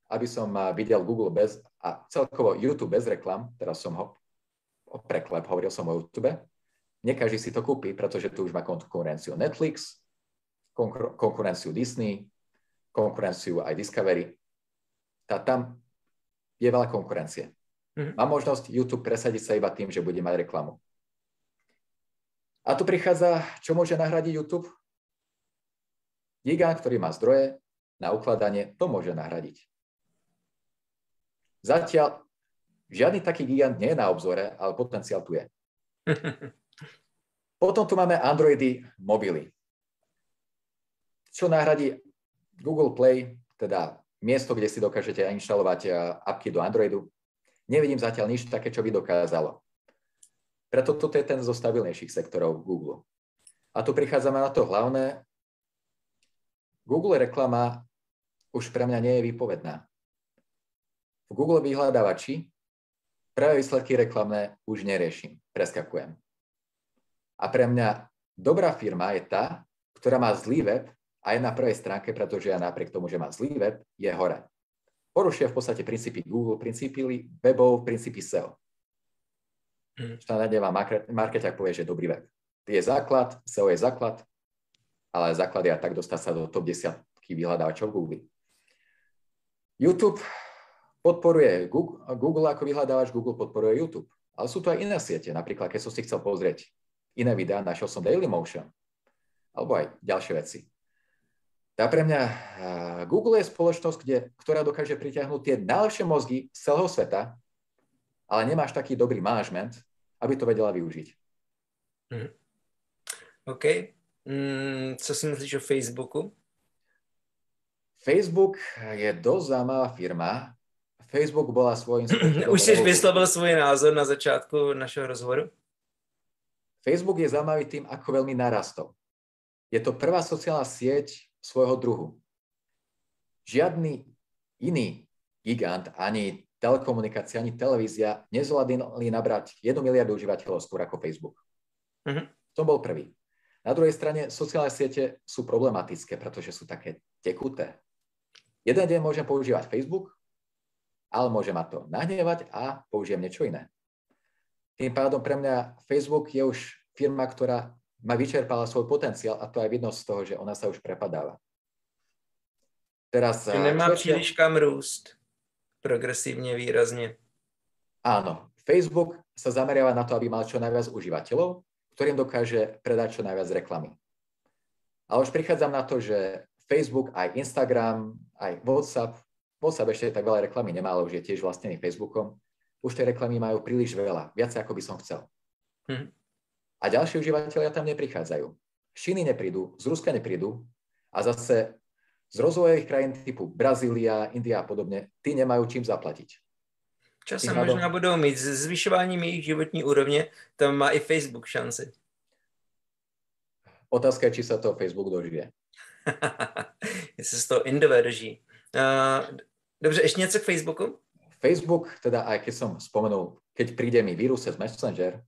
aby som videl Google bez, a celkovo YouTube bez reklam, teraz som ho preklep, hovoril som o YouTube, nie každý si to kúpi, pretože tu už má konkurenciu Netflix, konkurenciu Disney, konkurenciu aj Discovery. Tá, tam je veľa konkurencie. Mm-hmm. Má možnosť YouTube presadiť sa iba tým, že bude mať reklamu. A tu prichádza, čo môže nahradiť YouTube? Gigant, ktorý má zdroje na ukladanie, to môže nahradiť. Zatiaľ žiadny taký gigant nie je na obzore, ale potenciál tu je. Potom tu máme Androidy mobily. Čo nahradí Google Play, teda miesto, kde si dokážete inštalovať eh, apky do Androidu. Nevidím zatiaľ nič také, čo by dokázalo. Preto toto je ten zo stabilnejších sektorov Google. A tu prichádzame na to hlavné. Google reklama už pre mňa nie je výpovedná. V Google vyhľadávači práve výsledky reklamné už neriešim, preskakujem. A pre mňa dobrá firma je tá, ktorá má zlý web a je na prvej stránke, pretože ja napriek tomu, že má zlý web, je hore. Porušuje v podstate princípy Google, princípy webov, princípy SEO. Mm. Štandardne vám markeťák povie, že je dobrý web. Je základ, SEO je základ, ale základ je tak dostať sa do top 10 vyhľadávačov Google. YouTube podporuje Google, Google ako vyhľadávač, Google podporuje YouTube. Ale sú tu aj iné siete, napríklad keď som si chcel pozrieť iné videá, našiel som Dailymotion, alebo aj ďalšie veci. Tá pre mňa Google je spoločnosť, kde, ktorá dokáže pritiahnuť tie najlepšie mozgy z celého sveta, ale nemáš taký dobrý manažment, aby to vedela využiť. Hmm. OK. Mm, co si myslíš o Facebooku? Facebook je dosť zaujímavá firma. Facebook bola svojím spôsobom... Už si vyslovil svoj názor na začiatku našeho rozhovoru? Facebook je zaujímavý tým, ako veľmi narastol. Je to prvá sociálna sieť svojho druhu. Žiadny iný gigant, ani telekomunikácia, ani televízia nezvládli nabrať 1 miliardu užívateľov skôr ako Facebook. Uh-huh. Som bol prvý. Na druhej strane sociálne siete sú problematické, pretože sú také tekuté. Jeden deň môžem používať Facebook, ale môže ma to nahnevať a použijem niečo iné. Tým pádom pre mňa Facebook je už firma, ktorá ma vyčerpala svoj potenciál a to aj vidno z toho, že ona sa už prepadáva. Teraz, nemá čo príliš kam rúst progresívne výrazne. Áno, Facebook sa zameriava na to, aby mal čo najviac užívateľov, ktorým dokáže predať čo najviac reklamy. A už prichádzam na to, že Facebook, aj Instagram, aj WhatsApp, WhatsApp ešte tak veľa reklamy nemá, ale už je tiež vlastnený Facebookom, už tie reklamy majú príliš veľa, viac ako by som chcel. Hm. A ďalší užívateľia tam neprichádzajú. Z Číny neprídu, z Ruska neprídu a zase z rozvojových krajín typu Brazília, India a podobne, tí nemajú čím zaplatiť. Časem možná budou mít. S zvyšováním jejich životní úrovně tam má i Facebook šanci. Otázka je, či sa to Facebook dožije. Jestli se to Indové drží. Uh, dobře, ještě něco k Facebooku? Facebook, teda aj keď som spomenul, keď príde mi vírus cez Messenger,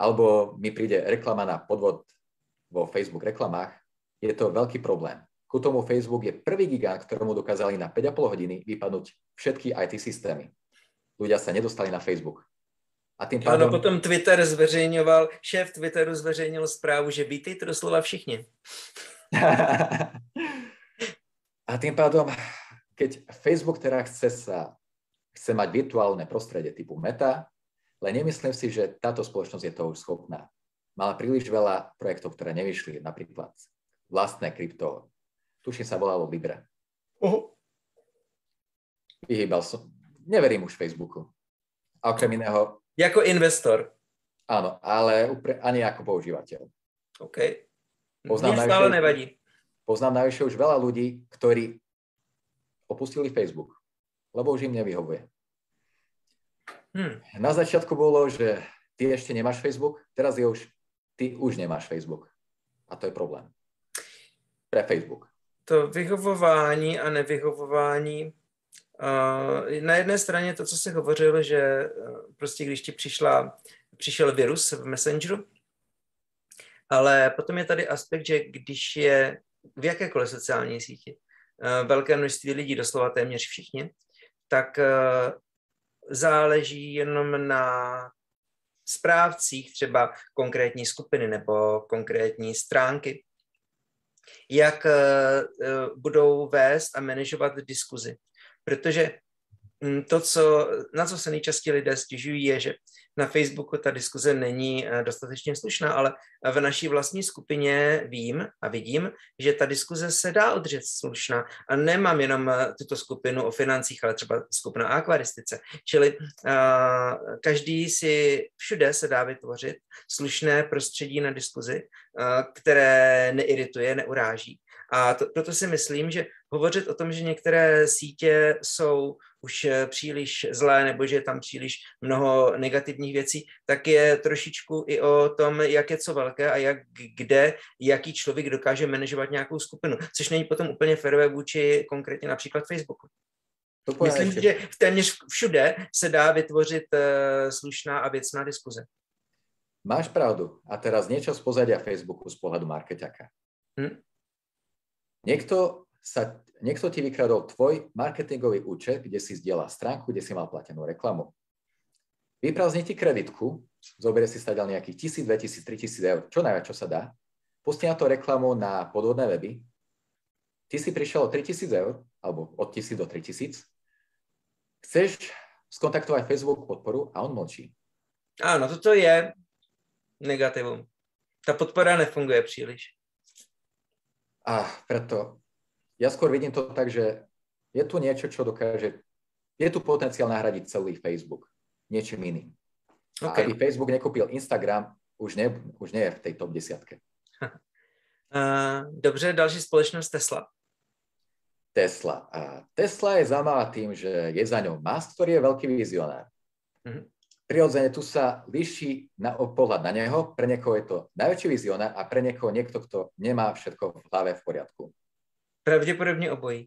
alebo mi príde reklama na podvod vo Facebook reklamách, je to veľký problém. Ku tomu Facebook je prvý gigant, ktorému dokázali na 5,5 hodiny vypadnúť všetky IT systémy. Ľudia sa nedostali na Facebook. A tým pádom... Ano, potom Twitter zveřejňoval, šéf Twitteru zveřejnil zprávu, že vítejte doslova všichni. a tým pádom, keď Facebook teda chce sa chce mať virtuálne prostredie typu Meta, len nemyslím si, že táto spoločnosť je toho už schopná. Mala príliš veľa projektov, ktoré nevyšli, napríklad vlastné krypto. Tuším sa volalo Libre. Uh-huh. Vyhýbal som. Neverím už Facebooku. A okrem iného... Jako investor. Áno, ale upre, ani ako používateľ. OK. Poznám stále nevadí. Poznám najvyššie už veľa ľudí, ktorí opustili Facebook lebo už im nevyhovuje. Hmm. Na začiatku bolo, že ty ešte nemáš Facebook, teraz je už, ty už nemáš Facebook. A to je problém. Pre Facebook. To vyhovování a nevyhovování Uh, na jedné straně to, co jsi hovořil, že uh, prostě když ti přišla, přišel virus v Messengeru, ale potom je tady aspekt, že když je v jakékoliv sociální síti uh, velké množství lidí, doslova téměř všichni, tak eh, záleží jenom na správcích třeba konkrétní skupiny nebo konkrétní stránky, jak eh, budou vést a manažovat diskuzi. Protože hm, to, co, na co se nejčastěji lidé stěžují, je, že na Facebooku ta diskuze není eh, dostatečně slušná, ale v naší vlastní skupině vím a vidím, že ta diskuze se dá udržet slušná. A nemám jenom eh, tuto skupinu o financích, ale třeba skupina akvaristice. Čili uh, každý si všude se dá vytvořit slušné prostředí na diskuzi, uh, které neirituje, neuráží. A to, proto si myslím, že hovořit o tom, že některé sítě jsou už eh, příliš zlé nebo že je tam příliš mnoho negativních věcí, tak je trošičku i o tom, jak je co velké a jak kde, jaký člověk dokáže manažovat nějakou skupinu, což není potom úplně férové vůči konkrétně například Facebooku. To Myslím, že téměř všude se dá vytvořit uh, slušná a věcná diskuze. Máš pravdu. A teraz niečo z pozadia Facebooku z pohľadu markeťaka. Hm? Niekto sa, niekto ti vykradol tvoj marketingový účet, kde si zdieľa stránku, kde si mal platenú reklamu. Vyprázdni ti kreditku, zoberie si sa nejakých 1000, 2000, 3000 eur, čo najviac, čo sa dá, pustí na to reklamu na podvodné weby, ty si prišiel o 3000 eur, alebo od 1000 do 3000, chceš skontaktovať Facebook podporu a on mlčí. Áno, toto je negativum. Ta podpora nefunguje příliš. A preto ja skôr vidím to tak, že je tu niečo, čo dokáže, je tu potenciál nahradiť celý Facebook niečím iným. Okay. Aby Facebook nekúpil Instagram, už nie, už nie je v tej top desiatke. Uh, dobře, další společnost Tesla. Tesla. A Tesla je zaujímavá tým, že je za ňou Musk, ktorý je veľký vizionár. Mm-hmm. Prirodzene tu sa líši na pohľad na neho, pre niekoho je to najväčší vizionár a pre niekoho niekto, kto nemá všetko v hlave v poriadku. Pravdepodobne obojí.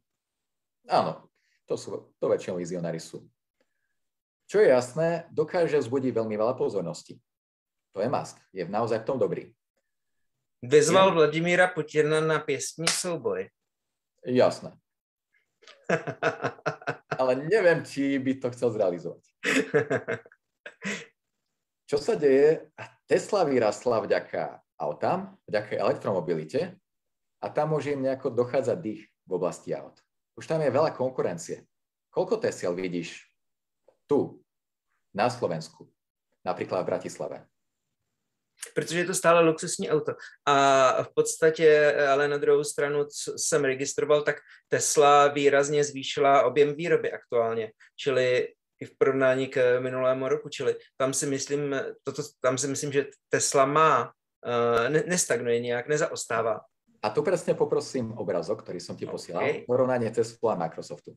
Áno, to, sú, to väčšinou vizionári sú. Čo je jasné, dokáže vzbudiť veľmi veľa pozornosti. To je Musk. Je naozaj v tom dobrý. Vyzval je... Vladimíra Putina na piesní souboj. Jasné. Ale neviem, či by to chcel zrealizovať. Čo sa deje? Tesla vyrastla vďaka autám, vďaka elektromobilite a tam môže im nejako dochádzať dých v oblasti aut. Už tam je veľa konkurencie. Koľko Tesiel vidíš tu, na Slovensku, napríklad v Bratislave? protože je to stále luxusní auto. A v podstatě, ale na druhou stranu, co jsem registroval, tak Tesla výrazně zvýšila objem výroby aktuálně, čili i v porovnání k minulému roku, čili tam si myslím, toto, tam si myslím, že Tesla má, uh, ne, nestagnuje nějak, nezaostává. A tu presne poprosím obrazok, ktorý som ti posielal, okay. porovnanie Tesla a Microsoftu.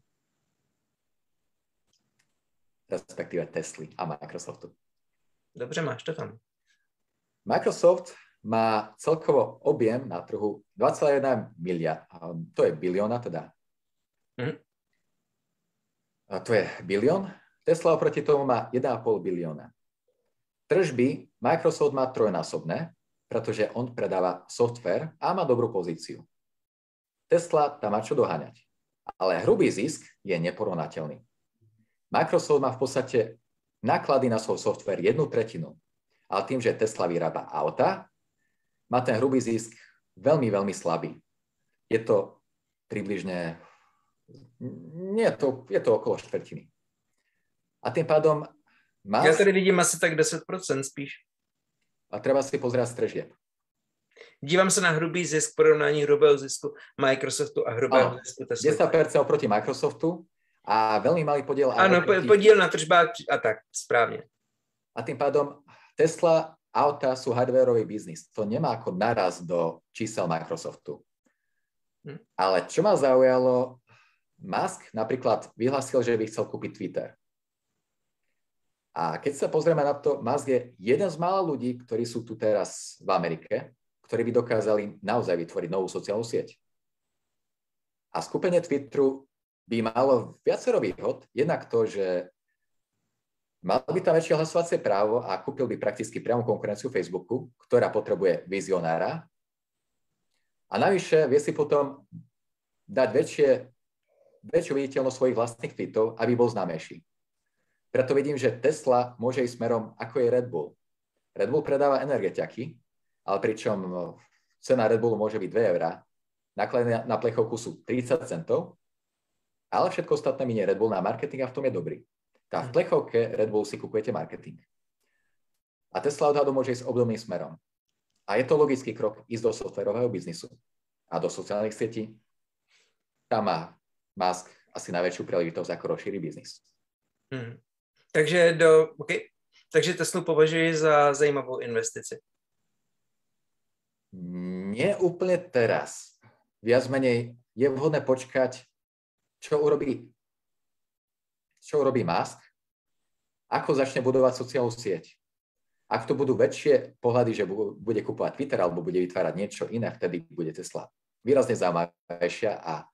Respektíve Tesly a Microsoftu. Dobře, máš to tam. Microsoft má celkovo objem na trhu 2,1 miliard, to je bilióna teda. Mm. A to je bilión. Tesla oproti tomu má 1,5 bilióna. Tržby Microsoft má trojnásobné, pretože on predáva software a má dobrú pozíciu. Tesla tam má čo doháňať. Ale hrubý zisk je neporovnateľný. Microsoft má v podstate náklady na svoj software jednu tretinu ale tým, že Tesla vyrába auta, má ten hrubý zisk veľmi, veľmi slabý. Je to približne, nie, to, je to okolo štvrtiny. A tým pádom má... Ja tady vidím asi tak 10% spíš. A treba si pozrieť strežieb. Dívám sa na hrubý zisk, porovnání hrubého zisku Microsoftu a hrubého ano, zisku Tesla. 10% oproti Microsoftu a veľmi malý podiel... Áno, proti... podiel na tržbách a tak, správne. A tým pádom Tesla auta sú hardwareový biznis. To nemá ako naraz do čísel Microsoftu. Hm. Ale čo ma zaujalo, Musk napríklad vyhlásil, že by chcel kúpiť Twitter. A keď sa pozrieme na to, Musk je jeden z mála ľudí, ktorí sú tu teraz v Amerike, ktorí by dokázali naozaj vytvoriť novú sociálnu sieť. A skupenie Twitteru by malo viacero výhod. Jednak to, že Mal by tam väčšie hlasovacie právo a kúpil by prakticky priamu konkurenciu Facebooku, ktorá potrebuje vizionára. A navyše vie si potom dať väčšie, väčšiu viditeľnosť svojich vlastných tweetov, aby bol známejší. Preto vidím, že Tesla môže ísť smerom, ako je Red Bull. Red Bull predáva energetiaky, ale pričom cena Red Bullu môže byť 2 eurá, náklady na plechovku sú 30 centov, ale všetko ostatné minie Red Bull na marketing a v tom je dobrý. Tá v plechovke Red Bull si kupujete marketing. A Tesla odhadu môže ísť obdobným smerom. A je to logický krok ísť do softwarového biznisu a do sociálnych sietí. Tam má Musk asi najväčšiu príležitosť, ako rozšíri biznis. Hmm. Takže, do, okay. Takže Teslu považuji za zajímavou investici. Nie úplne teraz. Viac menej je vhodné počkať, čo urobí čo urobí Musk, ako začne budovať sociálnu sieť. Ak to budú väčšie pohľady, že bude kúpovať Twitter alebo bude vytvárať niečo iné, vtedy bude Tesla výrazne zaujímavejšia a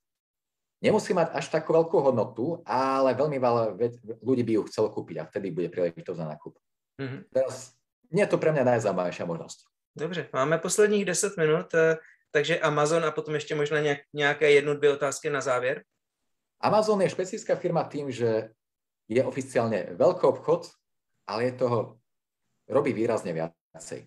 nemusí mať až takú veľkú hodnotu, ale veľmi veľa ľudí by ju chcelo kúpiť a vtedy bude príležitosť na nákup. Mm-hmm. Teraz, nie je to pre mňa najzaujímavejšia možnosť. Dobře, máme posledních 10 minut, eh, takže Amazon a potom ještě možná nějaké jednu, dvě otázky na závěr. Amazon je špecifická firma tým, že je oficiálne veľký obchod, ale je toho, robí výrazne viacej.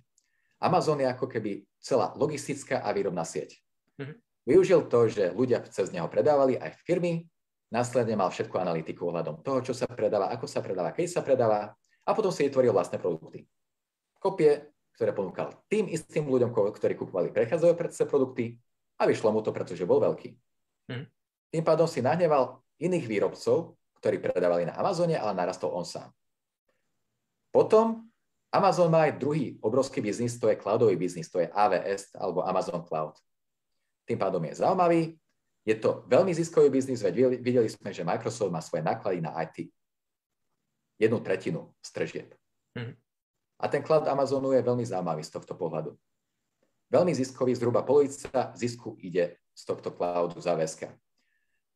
Amazon je ako keby celá logistická a výrobná sieť. Mm-hmm. Využil to, že ľudia cez neho predávali aj firmy, následne mal všetku analytiku ohľadom toho, čo sa predáva, ako sa predáva, keď sa predáva a potom si vytvoril vlastné produkty. Kopie, ktoré ponúkal tým istým ľuďom, ktorí kupovali prechádzajúce produkty a vyšlo mu to, pretože bol veľký. Hmm. Tým pádom si nahneval iných výrobcov, ktorí predávali na Amazone, ale narastol on sám. Potom Amazon má aj druhý obrovský biznis, to je cloudový biznis, to je AWS alebo Amazon Cloud. Tým pádom je zaujímavý, je to veľmi ziskový biznis, veď videli sme, že Microsoft má svoje náklady na IT. Jednu tretinu z tržieb. Mm. A ten cloud Amazonu je veľmi zaujímavý z tohto pohľadu. Veľmi ziskový, zhruba polovica zisku ide z tohto cloudu VSK.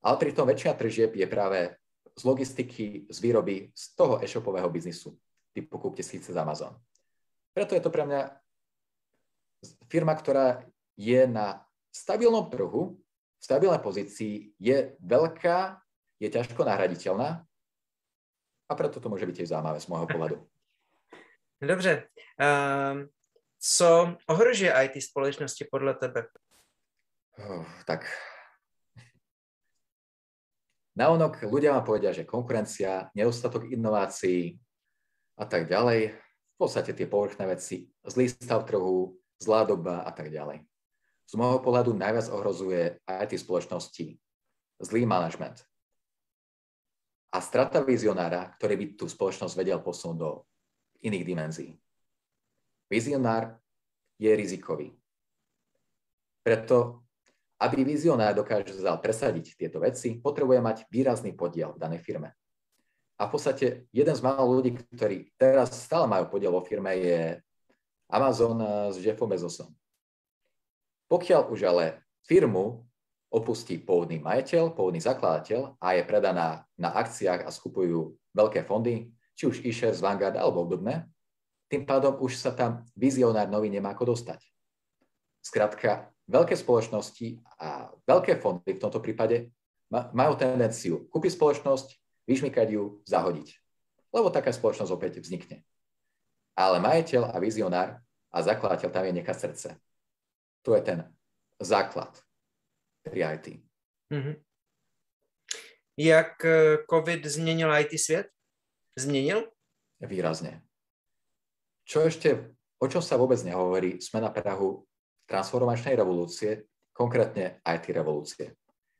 Ale pritom väčšina tržieb je práve z logistiky, z výroby, z toho e-shopového biznisu, typu kúpte si cez Amazon. Preto je to pre mňa firma, ktorá je na stabilnom trhu, v stabilnej pozícii, je veľká, je ťažko nahraditeľná a preto to môže byť tiež zaujímavé z môjho pohľadu. Dobře. Um, co ohrožuje IT společnosti podle tebe? Uh, tak Naonok ľudia vám povedia, že konkurencia, nedostatok inovácií a tak ďalej, v podstate tie povrchné veci, zlý stav trhu, zlá doba a tak ďalej z môjho pohľadu najviac ohrozuje IT spoločnosti zlý manažment a strata vizionára, ktorý by tú spoločnosť vedel posunúť do iných dimenzií. Vizionár je rizikový. Preto, aby vizionár dokázal presadiť tieto veci, potrebuje mať výrazný podiel v danej firme. A v podstate jeden z málo ľudí, ktorí teraz stále majú podiel vo firme, je Amazon s Jeffom Bezosom. Pokiaľ už ale firmu opustí pôvodný majiteľ, pôvodný zakladateľ a je predaná na akciách a skupujú veľké fondy, či už eShares, Vanguard alebo obdobné, tým pádom už sa tam vizionár nový nemá ako dostať. Skrátka, veľké spoločnosti a veľké fondy v tomto prípade majú tendenciu kúpiť spoločnosť, vyšmykať ju, zahodiť. Lebo taká spoločnosť opäť vznikne. Ale majiteľ a vizionár a zakladateľ tam je nechať srdce. To je ten základ pri IT. Mm-hmm. Jak eh, COVID změnil IT svět? Změnil? Výrazne. Čo ešte, o čom sa vôbec nehovorí, sme na prahu transformačnej revolúcie, konkrétne IT revolúcie.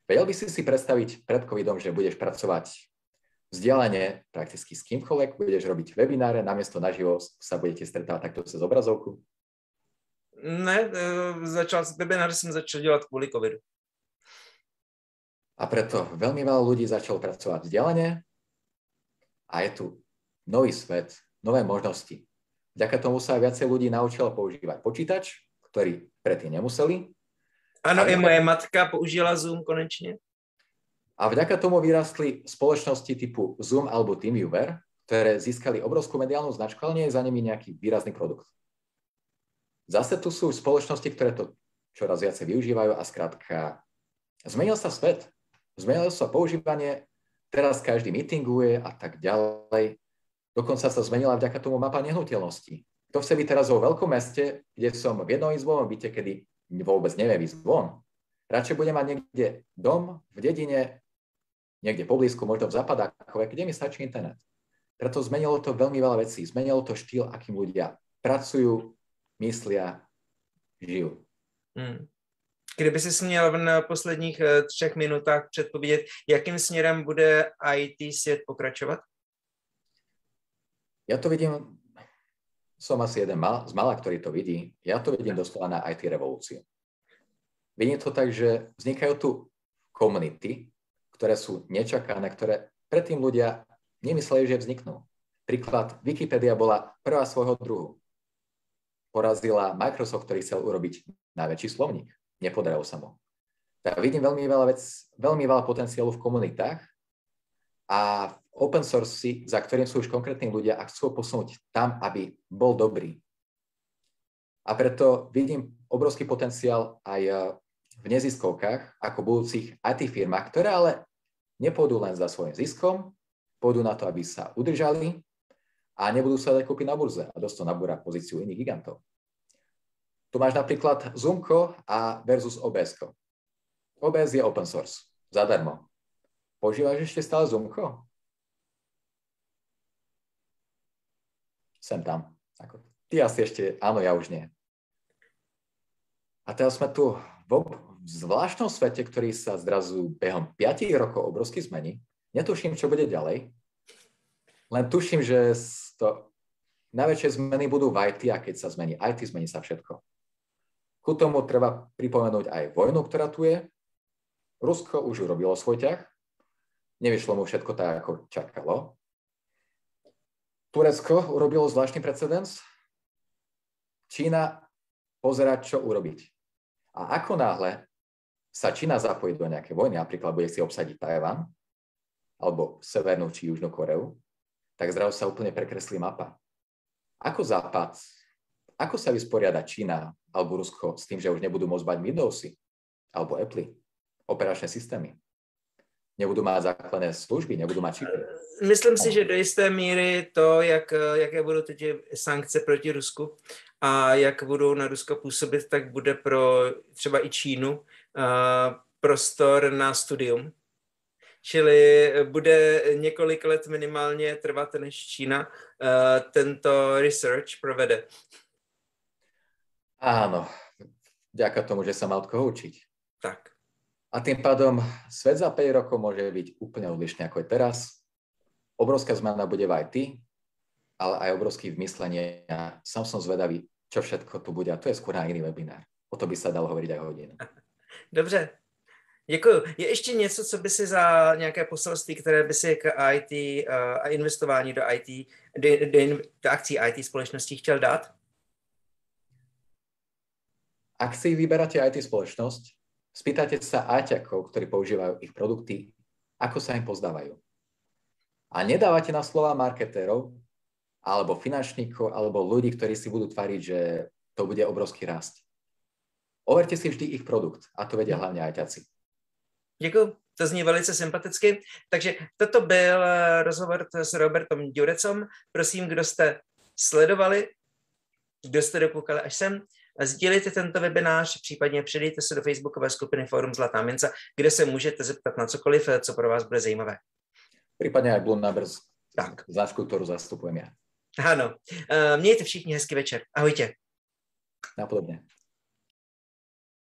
Vedel by si si predstaviť pred covidom, že budeš pracovať vzdialenie prakticky s kýmkoľvek, budeš robiť webináre, namiesto naživo sa budete stretávať takto cez obrazovku? Ne, e, začal, webináře som začal dělat kvôli covidu. A preto veľmi veľa ľudí začalo pracovať vzdelanie a je tu nový svet, nové možnosti. Vďaka tomu sa aj viacej ľudí naučilo používať počítač, ktorí predtým nemuseli. Áno, i moje matka použila Zoom konečne. A vďaka tomu vyrastli spoločnosti typu Zoom alebo TeamViewer, ktoré získali obrovskú mediálnu značku, ale nie je za nimi nejaký výrazný produkt. Zase tu sú spoločnosti, ktoré to čoraz viacej využívajú a skrátka zmenil sa svet, zmenilo sa používanie, teraz každý meetinguje a tak ďalej. Dokonca sa zmenila vďaka tomu mapa nehnuteľností. Kto chce byť teraz vo veľkom meste, kde som v jednom izbovom byte, kedy vôbec nevie ísť von, radšej bude mať niekde dom v dedine, niekde poblízku, možno v zapadákove, kde mi stačí internet. Preto zmenilo to veľmi veľa vecí. Zmenilo to štýl, akým ľudia pracujú, myslia, žijú. Hmm. Kdyby si měl v posledních eh, třech minutách předpovědět, jakým směrem bude IT svět pokračovat? Ja to vidím, som asi jeden mal, z mala, ktorý to vidí. Ja to vidím doslova na IT revolúciu. Vidím to tak, že vznikajú tu komunity, ktoré sú nečakané, ktoré predtým ľudia nemysleli, že vzniknú. Príklad, Wikipedia bola prvá svojho druhu porazila Microsoft, ktorý chcel urobiť najväčší slovník. Nepodarilo sa mu. Tak vidím veľmi veľa, vec, veľmi veľa potenciálu v komunitách a v open source, za ktorým sú už konkrétni ľudia a chcú posunúť tam, aby bol dobrý. A preto vidím obrovský potenciál aj eh, v neziskovkách ako budúcich IT firmách, ktoré ale nepôjdu len za svojim ziskom, pôjdu na to, aby sa udržali a nebudú sa dať kúpiť na burze a dosť to nabúra pozíciu iných gigantov. Tu máš napríklad Zoomko a versus OBS. OBS je open source, zadarmo. Používaš ešte stále Zoomko? Sem tam. Ako, ty asi ešte, áno, ja už nie. A teraz sme tu v, zvláštnom svete, ktorý sa zrazu behom 5 rokov obrovsky zmení, netuším, čo bude ďalej, len tuším, že to najväčšie zmeny budú v IT a keď sa zmení IT, zmení sa všetko. Ku tomu treba pripomenúť aj vojnu, ktorá tu je. Rusko už urobilo svoj ťah. Nevyšlo mu všetko tak, ako čakalo. Turecko urobilo zvláštny precedens. Čína pozerá, čo urobiť. A ako náhle sa Čína zapojí do nejakej vojny, napríklad bude si obsadiť Tajvan, alebo Severnú či Južnú Koreu, tak zrazu sa úplne prekreslí mapa. Ako Západ, ako sa vysporiada Čína alebo Rusko s tým, že už nebudú môcť mať Windowsy alebo Apple, operačné systémy? Nebudú mať základné služby, nebudú mať čipy. Myslím si, že do jisté míry to, jak, jaké budou teď sankce proti Rusku a jak budou na Rusko působit, tak bude pro třeba i Čínu uh, prostor na studium. Čili bude několik let minimálně trvat, než Čína uh, tento research provede. Áno, vďaka tomu, že sa mal od koho učiť. Tak. A tým pádom svet za 5 rokov môže byť úplne odlišný ako je teraz. Obrovská zmena bude v IT, ale aj obrovský v myslení. Ja sám som zvedavý, čo všetko tu bude. A to je skôr na iný webinár. O to by sa dalo hovoriť aj hodinu. Dobře. Děkuji. Je ještě něco, co by si za nějaké poselství, které by si k IT uh, a investování do IT, do, do, do akcí IT společností chtěl dát? Ak si vyberáte IT spoločnosť, spýtajte sa ajťakov, ktorí používajú ich produkty, ako sa im pozdávajú. A nedávate na slova marketérov, alebo finančníkov, alebo ľudí, ktorí si budú tvariť, že to bude obrovský rast. Overte si vždy ich produkt a to vedia hlavně ajťaci. Děkuji, to zní velice sympaticky. Takže toto byl eh, rozhovor s Robertom Durecom. Prosím, kdo jste sledovali, kdo jste dokoukali až sem, sdílejte tento webinář, případně přidejte se do facebookové skupiny Forum Zlatá mince, kde se můžete zeptat na cokoliv, co pro vás bude zajímavé. Případně Blue Numbers, tak. značku, kterou zastupujem já. Ano. Eh, mějte všichni hezký večer. Ahojte. Napodobně.